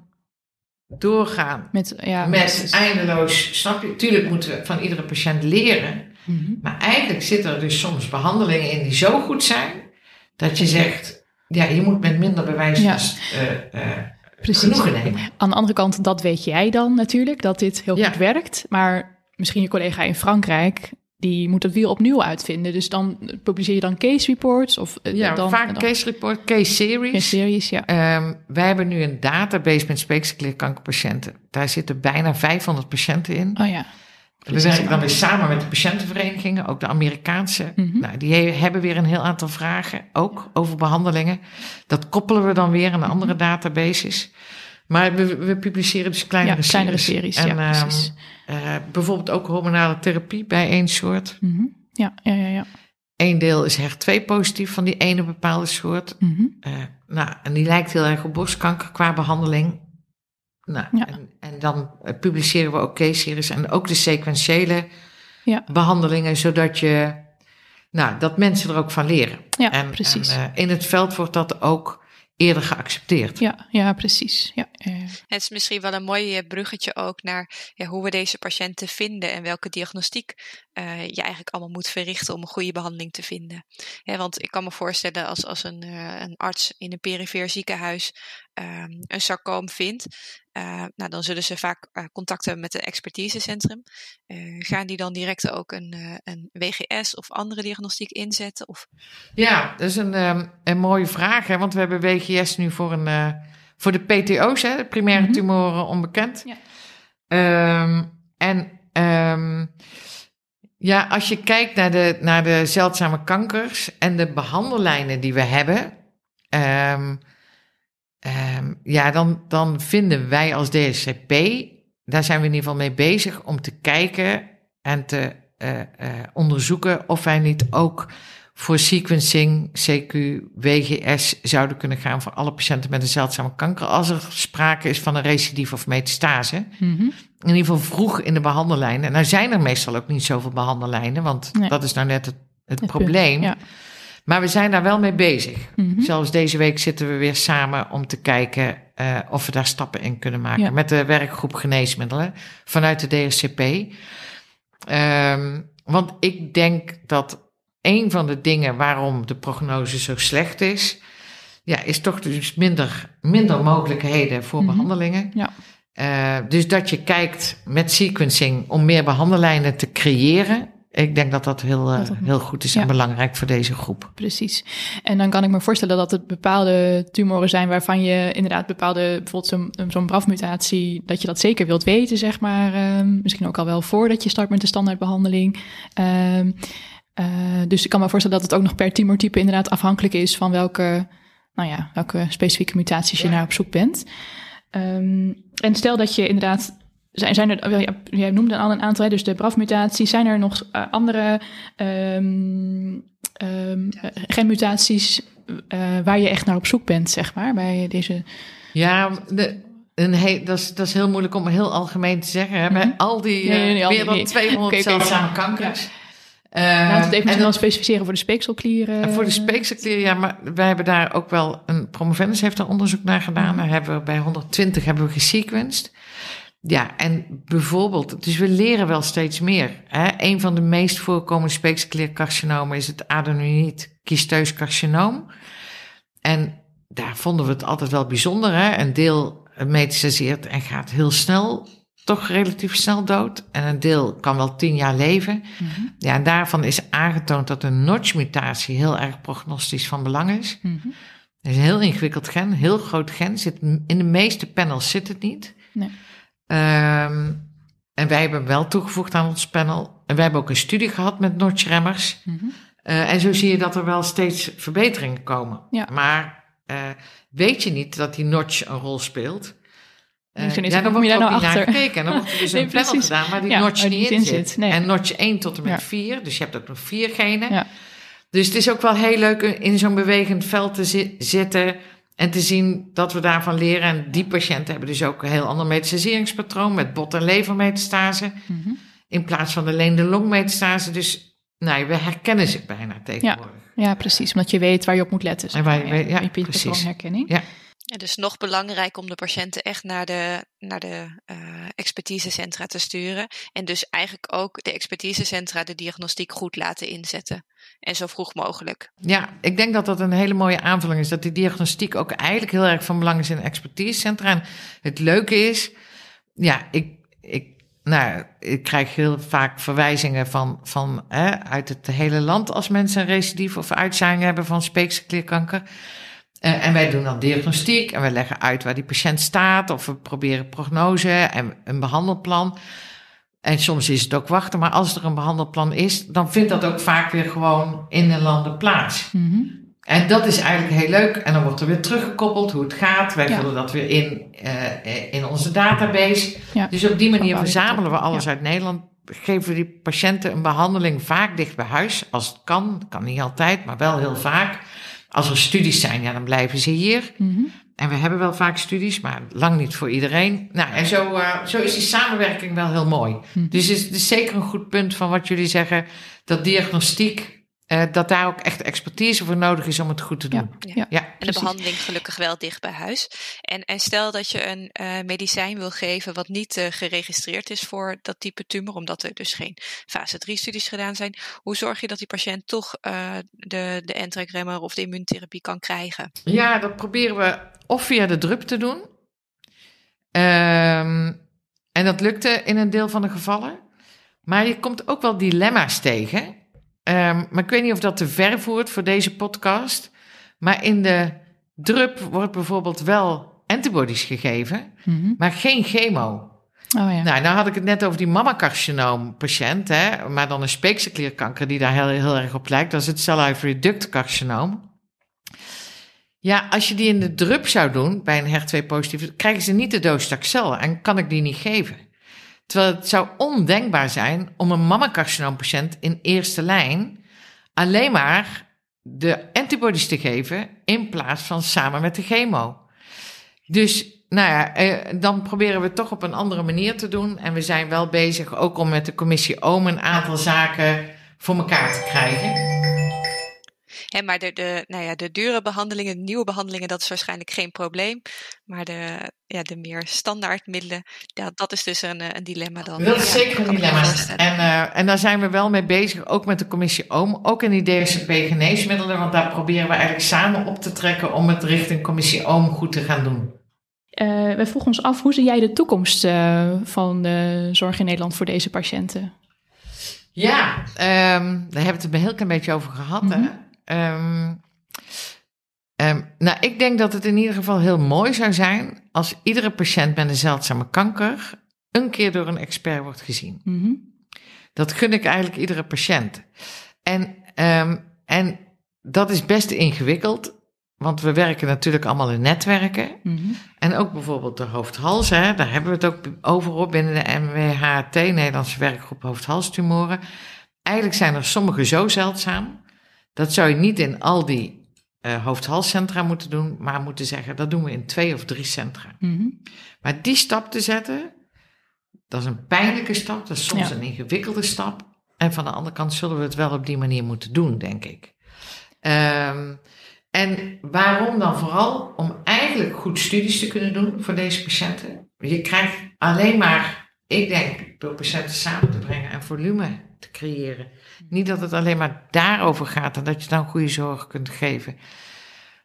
S4: doorgaan
S2: Met, ja,
S4: met eindeloos, snap je? Tuurlijk moeten we van iedere patiënt leren.
S2: Mhm.
S4: Maar eigenlijk zitten er dus soms behandelingen in die zo goed zijn, dat je zegt, ja, je moet met minder bewijs
S2: Ja.
S4: eh, eh,
S2: Precies. Aan de andere kant, dat weet jij dan natuurlijk, dat dit heel
S4: Ja.
S2: goed werkt. Maar misschien je collega in Frankrijk, die moet het wiel opnieuw uitvinden. Dus dan publiceer je dan case reports of eh,
S4: Ja,
S2: dan,
S4: vaak
S2: dan
S4: case report, case series.
S2: case series, ja.
S4: Ehm, wij hebben nu een database met speekselklierkankerpatiënten. Daar zitten bijna 500 patiënten in.
S2: Oh ja.
S4: We werken dan weer samen met de patiëntenverenigingen, ook de Amerikaanse.
S2: Mhm.
S4: Nou, die he- hebben weer een heel aantal vragen, ook over behandelingen. Dat koppelen we dan weer aan
S2: Mhm.
S4: andere databases. Maar we, we publiceren dus kleinere
S2: Ja, kleinere
S4: series.
S2: series, ja,
S4: ehm,
S2: precies.
S4: eh, bijvoorbeeld ook hormonale therapie bij één soort.
S2: Mhm. Ja, ja, ja, ja.
S4: Eén deel is HER2 positief van die ene bepaalde soort.
S2: Mhm.
S4: Eh, nou, en die lijkt heel erg op borstkanker qua behandeling. Nou,
S2: Ja.
S4: en, en dan eh, publiceren we ook case-series en ook de sequentiële
S2: Ja.
S4: behandelingen, zodat je, nou, dat mensen er ook van leren.
S2: Ja,
S4: en,
S2: precies.
S4: en, eh, in het veld wordt dat ook eerder geaccepteerd.
S2: ja, ja, precies. Ja.
S3: Het is misschien wel een mooi eh, bruggetje ook naar ja, hoe we deze patiënten vinden en welke diagnostiek eh, je eigenlijk allemaal moet verrichten om een goede behandeling te vinden. Hè, want ik kan me voorstellen als, als een, eh, een arts in een perifeer ziekenhuis ehm, een sarcoom vindt, eh, nou, dan zullen ze vaak eh, contact hebben met een expertisecentrum. Eh, gaan die dan direct ook een, eh, een WGS of andere diagnostiek inzetten? Of
S4: Ja, dat is een, ehm, een mooie vraag, hè, want we hebben WGS nu voor, een, eh, voor de PTO's, hè, de primaire
S2: Mhm.
S4: tumoren onbekend.
S2: Ja.
S4: Ehm, en ehm, ja, als je kijkt naar de, naar de zeldzame kankers en de behandellijnen die we hebben, ehm, ehm, ja, dan, dan vinden wij als DSCP, daar zijn we in ieder geval mee bezig om te kijken en te eh, eh, onderzoeken of wij niet ook voor sequencing, CQ, WGS zouden kunnen gaan voor alle patiënten met een zeldzame kanker, als er sprake is van een recidief of metastase.
S2: Mhm.
S4: In ieder geval vroeg in de behandellijnen. Nou zijn er meestal ook niet zoveel behandellijnen, want
S2: Nee.
S4: dat is nou net het, het,
S2: Het
S4: probleem.
S2: punt, Ja.
S4: Maar we zijn daar wel mee bezig.
S2: Mhm.
S4: Zelfs deze week zitten we weer samen om te kijken eh, of we daar stappen in kunnen maken.
S2: Ja.
S4: Met de werkgroep geneesmiddelen vanuit de DSCP. Ehm, want ik denk dat een van de dingen waarom de prognose zo slecht is, ja, is toch dus minder, minder mogelijkheden voor
S2: Mhm.
S4: behandelingen.
S2: Ja.
S4: Eh, dus dat je kijkt met sequencing om meer behandellijnen te creëren. Ik denk dat dat heel, eh,
S2: Dat
S4: heel goed is
S2: Ja.
S4: en belangrijk voor deze groep.
S2: Precies. En dan kan ik me voorstellen dat het bepaalde tumoren zijn waarvan je inderdaad bepaalde, bijvoorbeeld zo'n BRAF-mutatie, dat je dat zeker wilt weten, zeg maar. ehm, misschien ook al wel voordat je start met de standaardbehandeling. Ehm, eh, dus ik kan me voorstellen dat het ook nog per tumortype inderdaad afhankelijk is van welke, nou ja, welke specifieke mutaties je
S4: Ja.
S2: naar op zoek bent. Ehm, en stel dat je inderdaad zijn, zijn er, ja, jij noemde al een aantal, dus de BRAF-mutaties. Zijn er nog eh, andere ehm, ehm, eh, genmutaties eh, waar je echt naar op zoek bent, zeg maar, bij deze...
S4: Ja, de, een dat, is, dat is heel moeilijk om heel algemeen te zeggen. Hè? Bij
S2: Mhm.
S4: al die
S2: Nee, nee, nee, al
S4: meer dan
S2: nee.
S4: 200
S2: Oké, oké.
S4: zeldzame kankers.
S2: Laten we het even wel
S4: dan-
S2: specificeren voor de speekselklieren.
S4: en voor de speekselklier, ja, maar wij hebben daar ook wel een promovendus heeft daar onderzoek naar gedaan.
S2: Mhm.
S4: Daar hebben we bij 120 hebben we gesequenced. Ja, en bijvoorbeeld, dus we leren wel steeds meer. Hè? Een van de meest voorkomende speekselkliercarcinomen is het adenoïd kysteus carcinoom. En daar vonden we het altijd wel bijzonder. Hè? Een deel metastaseert en gaat heel snel, toch relatief snel dood. En een deel kan wel tien jaar leven.
S2: Mhm,
S4: Ja, en daarvan is aangetoond dat een notch-mutatie heel erg prognostisch van belang is.
S2: mhm.
S4: Het is een heel ingewikkeld gen, heel groot gen. Zit, in de meeste panels zit het niet.
S2: Nee.
S4: Ehm, en wij hebben wel toegevoegd aan ons panel. En wij hebben ook een studie gehad met notch-remmers.
S2: Mhm.
S4: Eh, en zo zie je dat er wel steeds verbeteringen komen.
S2: Ja.
S4: Maar eh, weet je niet dat die notch een rol speelt?
S2: Is-
S4: ja, dan
S2: kom
S4: wordt
S2: je daar
S4: ook
S2: nou
S4: niet naar
S2: achter?
S4: gekeken. En dan wordt er dus
S2: Nee,
S4: een panel
S2: precies.
S4: gedaan waar die
S2: Ja,
S4: notch niet in zit.
S2: Nee.
S4: En notch 1 tot en met
S2: Ja.
S4: 4, dus je hebt ook nog vier genen.
S2: Ja.
S4: Dus het is ook wel heel leuk in zo'n bewegend veld te zi- zitten en te zien dat we daarvan leren. En die patiënten hebben dus ook een heel ander metastaseringspatroon met bot- en levermetastase.
S2: Mhm.
S4: In plaats van alleen de longmetastase. Dus nou, we herkennen ze bijna tegenwoordig.
S2: Ja, precies. Omdat je weet waar je op moet letten.
S4: En waar je weet- ja,
S2: je
S4: precies.
S2: patroonherkenning.
S4: Ja.
S3: Ja, dus nog belangrijk om de patiënten echt naar de, naar de eh, expertisecentra te sturen. En dus eigenlijk ook de expertisecentra de diagnostiek goed laten inzetten. En zo vroeg mogelijk.
S4: Ja, ik denk dat dat een hele mooie aanvulling is. Dat die diagnostiek ook eigenlijk heel erg van belang is in expertisecentra. En het leuke is, ja, ik, ik, nou, ik krijg heel vaak verwijzingen van, van hè, uit het hele land als mensen een recidief of uitzaaiing hebben van speekselklierkanker. Eh, en wij doen dan diagnostiek en we leggen uit waar die patiënt staat. Of we proberen prognose en een behandelplan. En soms is het ook wachten, maar als er een behandelplan is, dan vindt dat ook vaak weer gewoon in de landen plaats.
S2: Mhm.
S4: En dat is eigenlijk heel leuk. En dan wordt er weer teruggekoppeld hoe het gaat. Wij
S2: Ja.
S4: vullen dat weer in, eh, in onze database.
S2: Ja.
S4: Dus op die manier verzamelen we alles uit Nederland. Geven we die patiënten een behandeling vaak dicht bij huis. Als het kan. Kan niet altijd, maar wel heel vaak. Als er studies zijn, ja, dan blijven ze hier.
S2: Mhm.
S4: En we hebben wel vaak studies, maar lang niet voor iedereen. Nou, en zo, eh, zo is die samenwerking wel heel mooi.
S2: Mhm.
S4: Dus het is, het is zeker een goed punt van wat jullie zeggen. Dat diagnostiek, eh, dat daar ook echt expertise voor nodig is om het goed te doen.
S2: Ja.
S4: Ja,
S3: En de
S2: Precies.
S3: behandeling gelukkig wel dicht bij huis. En, en stel dat je een eh, medicijn wil geven wat niet eh, geregistreerd is voor dat type tumor, omdat er dus geen fase 3 studies gedaan zijn. Hoe zorg je dat die patiënt toch de, de NTRK-remmer of de immuuntherapie kan krijgen?
S4: Ja, dat proberen we of via de drup te doen. Ehm, en dat lukte in een deel van de gevallen. Maar je komt ook wel dilemma's tegen. Ehm, maar ik weet niet of dat te ver voert voor deze podcast. Maar in de drup wordt bijvoorbeeld wel antibodies gegeven,
S2: Mhm.
S4: maar geen chemo.
S2: Oh ja.
S4: Nou, nou had ik het net over die mammacarcinoom patiënt, hè, maar dan een speekselklierkanker die daar heel, heel erg op lijkt. Dat is het cell-hyphid duct carcinoom. Ja, als je die in de drup zou doen bij een HER2-positieve, krijgen ze niet de doos Taxel en kan ik die niet geven. Terwijl het zou ondenkbaar zijn om een mammacarcinoompatiënt in eerste lijn alleen maar de antibodies te geven in plaats van samen met de chemo. Dus nou ja, eh, dan proberen we het toch op een andere manier te doen. En we zijn wel bezig ook om met de commissie OOM een aantal zaken voor elkaar te krijgen.
S3: Hè, maar de, de, nou ja, de dure behandelingen, de nieuwe behandelingen, dat is waarschijnlijk geen probleem. Maar de, ja, de meer standaard middelen, ja, dat is dus een, een dilemma dan.
S4: Dat is
S3: Ja,
S4: zeker een dilemma. En, eh, en daar zijn we wel mee bezig, ook met de commissie OOM. Ook in die DSCP geneesmiddelen, want daar proberen we eigenlijk samen op te trekken om het richting commissie OOM goed te gaan doen.
S2: Eh, we vroegen ons af, hoe zie jij de toekomst eh, van de zorg in Nederland voor deze patiënten?
S4: Ja, ehm, daar hebben we het een heel klein beetje over gehad. hè. Ehm, nou, ik denk dat het in ieder geval heel mooi zou zijn als iedere patiënt met een zeldzame kanker een keer door een expert wordt gezien.
S2: Mhm.
S4: Dat gun ik eigenlijk iedere patiënt. En, ehm, en dat is best ingewikkeld, want we werken natuurlijk allemaal in netwerken.
S2: Mhm.
S4: En ook bijvoorbeeld de hoofd-hals, hè, daar hebben we het ook over op binnen de MWHT, Nederlandse werkgroep hoofd-halstumoren. Eigenlijk zijn er sommige zo zeldzaam, dat zou je niet in al die eh hoofd-halscentra moeten doen, maar moeten zeggen, dat doen we in twee of drie centra.
S2: Mhm.
S4: Maar die stap te zetten, dat is een pijnlijke stap, dat is soms
S2: Ja.
S4: een ingewikkelde stap. En van de andere kant zullen we het wel op die manier moeten doen, denk ik. Ehm, en waarom dan vooral? Om eigenlijk goed studies te kunnen doen voor deze patiënten. Je krijgt alleen maar, ik denk, door patiënten samen te brengen en volume te creëren. Niet dat het alleen maar daarover gaat en dat je dan goede zorg kunt geven.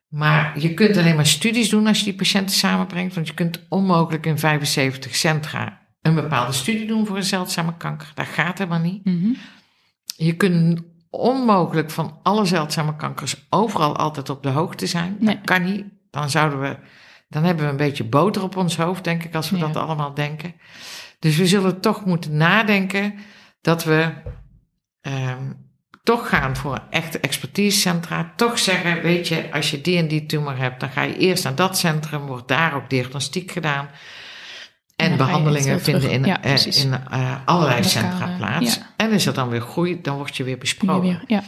S4: Maar je kunt alleen maar studies doen als je die patiënten samenbrengt. Want je kunt onmogelijk in 75 centra een bepaalde studie doen voor een zeldzame kanker. Dat gaat helemaal niet.
S2: Mhm.
S4: Je kunt onmogelijk van alle zeldzame kankers overal altijd op de hoogte zijn.
S2: Nee.
S4: Dat kan niet. Dan zouden we, dan hebben we een beetje boter op ons hoofd, denk ik, als we
S2: Ja.
S4: dat allemaal denken. Dus we zullen toch moeten nadenken dat we ehm, toch gaan voor echte expertisecentra. Toch zeggen, weet je, als je die en die tumor hebt, dan ga je eerst naar dat centrum, wordt daar ook diagnostiek gedaan.
S2: En
S4: behandelingen vinden in.
S2: Ja,
S4: eh, in eh, allerlei centra plaats.
S2: ja.
S4: En is er dan weer groei, dan word je weer besproken.
S2: Weer, ja.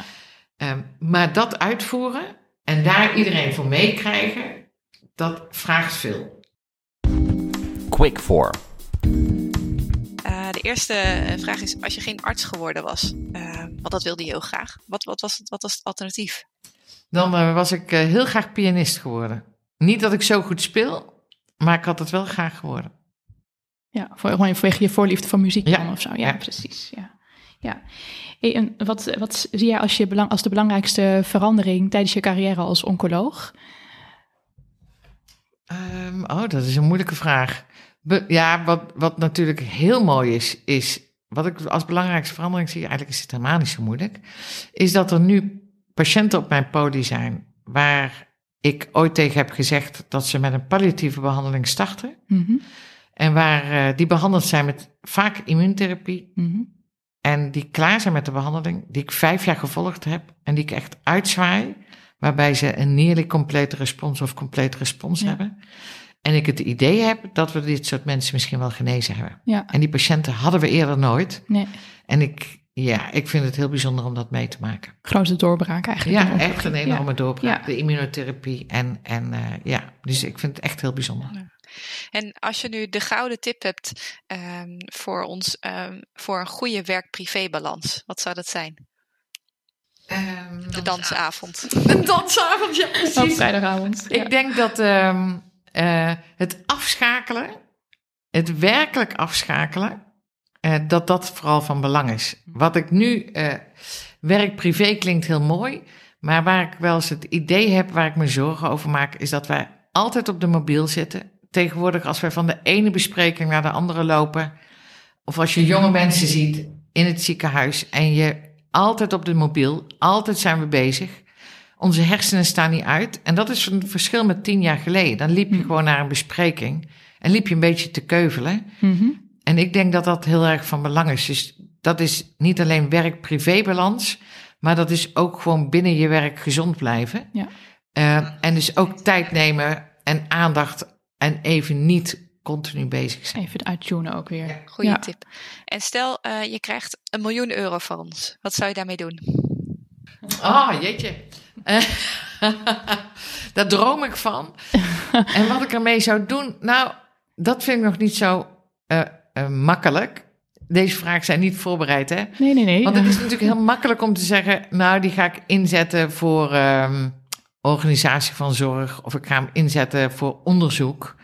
S4: Ehm, maar dat uitvoeren en daar iedereen voor meekrijgen, dat vraagt veel.
S1: Quick 4.
S3: Uh, de eerste eh, vraag is, als je geen arts geworden was, uh, want dat wilde je heel graag, wat, wat, was, het, wat was het alternatief?
S4: Dan uh, was ik heel graag pianist geworden. Niet dat ik zo goed speel, maar ik had het wel graag geworden.
S2: Ja, voor, gewoon vanwege je voorliefde voor muziek
S4: Ja.
S2: dan of zo. Ja,
S4: Ja.
S2: precies. Ja. Ja. En wat, wat zie jij als, je belang, als de belangrijkste verandering tijdens je carrière als oncoloog?
S4: Ehm, oh, dat is een moeilijke vraag. Ja, wat, wat natuurlijk heel mooi is, is wat ik als belangrijkste verandering zie, eigenlijk is het helemaal niet zo moeilijk, is dat er nu patiënten op mijn poli zijn waar ik ooit tegen heb gezegd dat ze met een palliatieve behandeling starten
S2: Mhm,
S4: en waar eh, die behandeld zijn met vaak immuuntherapie
S2: mhm.
S4: en die klaar zijn met de behandeling, die ik vijf jaar gevolgd heb en die ik echt uitzwaai, waarbij ze een nearly complete respons of complete respons
S2: Ja.
S4: hebben. En ik het idee heb dat we dit soort mensen misschien wel genezen hebben.
S2: Ja,
S4: En die patiënten hadden we eerder nooit.
S2: nee,
S4: En ik, ja, ik vind het heel bijzonder om dat mee te maken.
S2: grote doorbraak eigenlijk.
S4: Ja, echt een enorme doorbraak.
S2: Ja.
S4: De immunotherapie en, en eh, ja, dus ik vind het echt heel bijzonder.
S3: En als je nu de gouden tip hebt ehm, voor ons ehm, voor een goede werk-privé-balans, wat zou dat zijn?
S4: Ehm,
S3: De dansavond.
S4: Een dansavond, ja
S2: Op
S4: precies.
S2: vrijdagavond. ja.
S4: Ik denk dat ehm, eh, het afschakelen, het werkelijk afschakelen, eh, dat dat vooral van belang is. Wat ik nu, eh, werk-privé klinkt heel mooi, maar waar ik wel eens het idee heb, waar ik me zorgen over maak, is dat wij altijd op de mobiel zitten. Tegenwoordig als wij van de ene bespreking naar de andere lopen, of als je jonge mensen ziet in het ziekenhuis en je altijd op de mobiel, altijd zijn we bezig. Onze hersenen staan niet uit. En dat is een verschil met tien jaar geleden. Dan liep je
S2: Hm.
S4: gewoon naar een bespreking en liep je een beetje te keuvelen.
S2: Mhm.
S4: En ik denk dat dat heel erg van belang is. Dus dat is niet alleen werk-privé-balans, maar dat is ook gewoon binnen je werk gezond blijven.
S2: Ja.
S4: Eh, en dus ook tijd nemen en aandacht en even niet continu bezig zijn.
S2: Even uittunen ook weer.
S4: Ja.
S3: Goeie
S2: Ja.
S3: tip. En stel, eh, je krijgt een miljoen euro van ons. Wat zou je daarmee doen?
S4: Ah, jeetje. Daar droom ik van. en wat ik ermee zou doen, nou, dat vind ik nog niet zo eh, eh, makkelijk. Deze vragen zijn niet voorbereid, hè?
S2: Nee, nee, nee.
S4: Want het is natuurlijk heel makkelijk om te zeggen, nou, die ga ik inzetten voor ehm, organisatie van zorg of ik ga hem inzetten voor onderzoek.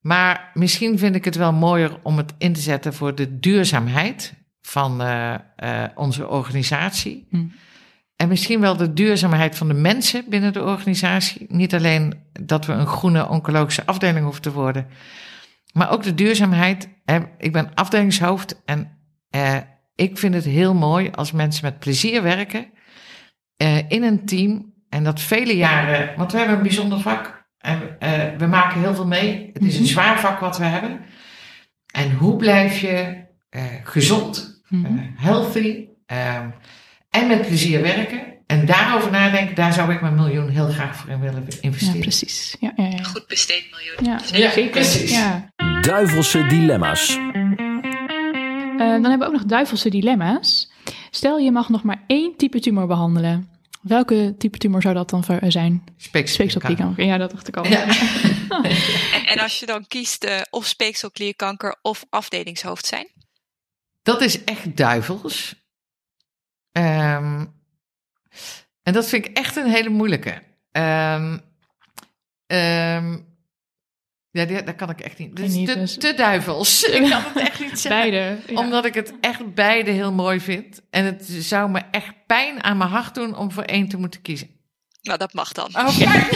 S4: Maar misschien vind ik het wel mooier om het in te zetten voor de duurzaamheid van eh, onze organisatie.
S2: Hm.
S4: En misschien wel de duurzaamheid van de mensen binnen de organisatie. Niet alleen dat we een groene oncologische afdeling hoeven te worden, maar ook de duurzaamheid. Ik ben afdelingshoofd en eh, ik vind het heel mooi als mensen met plezier werken eh, in een team. En dat vele jaren, want we hebben een bijzonder vak. En eh, we maken heel veel mee. Het is een
S2: Mhm.
S4: zwaar vak wat we hebben. En hoe blijf je gezond,
S2: Mhm.
S4: healthy ehm, en met plezier werken? En daarover nadenken, daar zou ik mijn miljoen heel graag voor in willen
S2: Ja,
S4: investeren.
S2: precies. Ja, ja, ja.
S3: Goed besteed miljoen.
S2: Ja,
S4: Ja,
S2: zeker.
S4: precies.
S2: Ja.
S1: Duivelse dilemma's.
S2: Eh, dan hebben we ook nog duivelse dilemma's. Stel, je mag nog maar één type tumor behandelen. Welke type tumor zou dat dan voor- eh, zijn? Speekselklierkanker. Ja, dat dacht ik al.
S4: Ja.
S3: En, en als je dan kiest eh, of speekselklierkanker of afdelingshoofd zijn?
S4: Dat is echt duivels. Ehm, en dat vind ik echt een hele moeilijke. Ehm, ehm, ja, die, dat kan ik echt niet. Is
S2: Niet,
S4: te,
S2: dus-
S4: te duivels. Ik kan het echt niet zeggen.
S2: Beide. ja.
S4: Omdat ik het echt beide heel mooi vind. En het zou me echt pijn aan mijn hart doen om voor één te moeten kiezen.
S3: Nou, dat mag dan.
S4: Oké.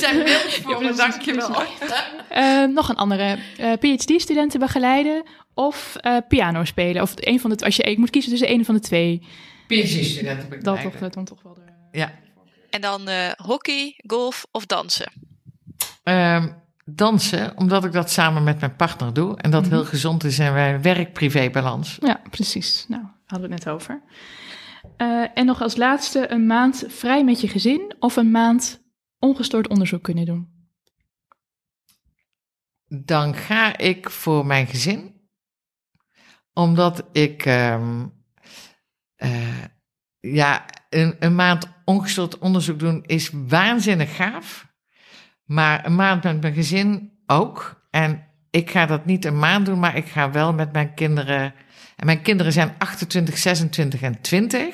S4: Zijn voor me,
S2: precies,
S4: dankjewel.
S2: Eh, nog een andere. Eh, PhD-studenten begeleiden of eh, piano spelen. Of een van de, als je ik moet kiezen tussen een van de twee.
S4: PhD-studenten
S2: Dat
S4: begeleiden.
S2: toch, dat dan toch wel de...
S4: Ja.
S3: En dan eh, hockey, golf of dansen?
S4: Ehm, dansen, omdat ik dat samen met mijn partner doe. En dat
S2: Mhm.
S4: heel gezond is en wij werk-privé-balans.
S2: Ja, precies. Nou, hadden we het net over. Eh, en nog als laatste een maand vrij met je gezin of een maand ongestoord onderzoek kunnen doen.
S4: Dan ga ik voor mijn gezin. Omdat ik... ehm, eh, ja, een, een maand ongestoord onderzoek doen is waanzinnig gaaf. Maar een maand met mijn gezin ook. En ik ga dat niet een maand doen, maar ik ga wel met mijn kinderen. En mijn kinderen zijn 28, 26 en 20.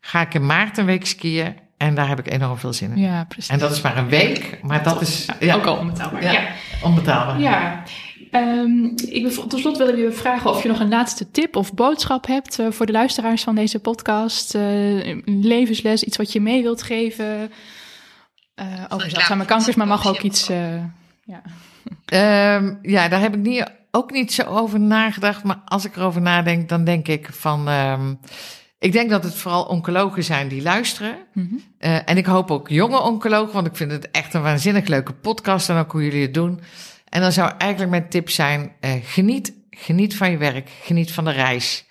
S4: Ga ik in maart een week skiën. En daar heb ik enorm veel zin in.
S2: Ja, precies.
S4: En dat is maar een week, maar dat is
S2: ja, ook al onbetaalbaar.
S4: Ja,
S2: Ja.
S4: onbetaalbaar.
S2: Ja. Ehm, ik wil, tot slot willen we je vragen of je nog een laatste tip of boodschap hebt eh, voor de luisteraars van deze podcast. Eh, een levensles, iets wat je mee wilt geven eh, over zeldzame kankers, maar mag ook iets. eh, ja.
S4: Ehm, ja, daar heb ik niet, ook niet zo over nagedacht. Maar als ik erover nadenk, dan denk ik van. ehm, ik denk dat het vooral oncologen zijn die luisteren. Eh, en ik hoop ook jonge oncologen, want ik vind het echt een waanzinnig leuke podcast. En ook hoe jullie het doen. En dan zou eigenlijk mijn tip zijn: eh, geniet, geniet van je werk, geniet van de reis,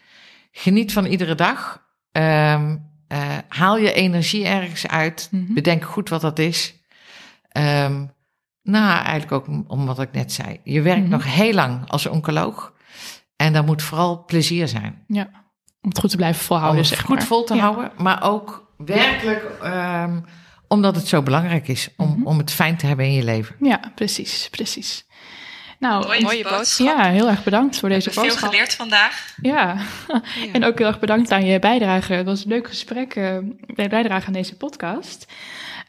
S4: geniet van iedere dag. Ehm, eh, haal je energie ergens uit.
S2: Mhm.
S4: Bedenk goed wat dat is. Ehm, nou, eigenlijk ook om, om wat ik net zei. Je werkt
S2: Mhm.
S4: nog heel lang als oncoloog. En daar moet vooral plezier zijn.
S2: ja, om het goed te blijven
S4: Om
S2: volhouden.
S4: het
S2: zeg
S4: goed
S2: maar.
S4: vol te
S2: Ja.
S4: houden. Maar ook werkelijk ehm, omdat het zo belangrijk is. Om,
S2: Mhm.
S4: om het fijn te hebben in je leven.
S2: Ja, precies, precies. Nou,
S3: Mooie, mooie boodschap.
S2: ja, heel erg bedankt voor deze
S3: hebben veel
S2: boodschap.
S3: geleerd vandaag.
S2: Ja,
S3: Ja.
S2: en ook heel erg bedankt aan je bijdrage. Het was een leuk gesprek, eh, bij bijdrage aan deze podcast.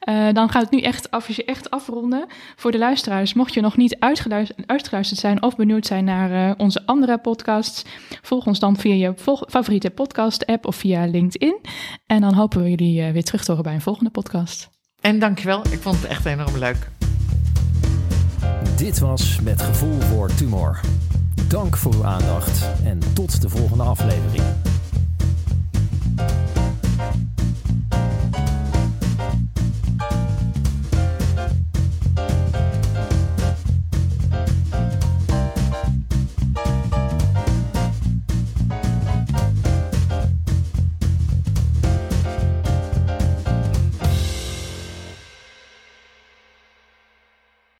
S2: Eh, dan gaat het nu echt, af, echt afronden. Voor de luisteraars, mocht je nog niet uitgeluisterd, uitgeluisterd zijn of benieuwd zijn naar eh, onze andere podcasts, volg ons dan via je favoriete podcast-app of via LinkedIn. En dan hopen we jullie eh, weer terug te horen bij een volgende podcast.
S4: En dankjewel. Ik vond het echt enorm leuk.
S1: Dit was Met Gevoel voor Tumor. Dank voor uw aandacht en tot de volgende aflevering.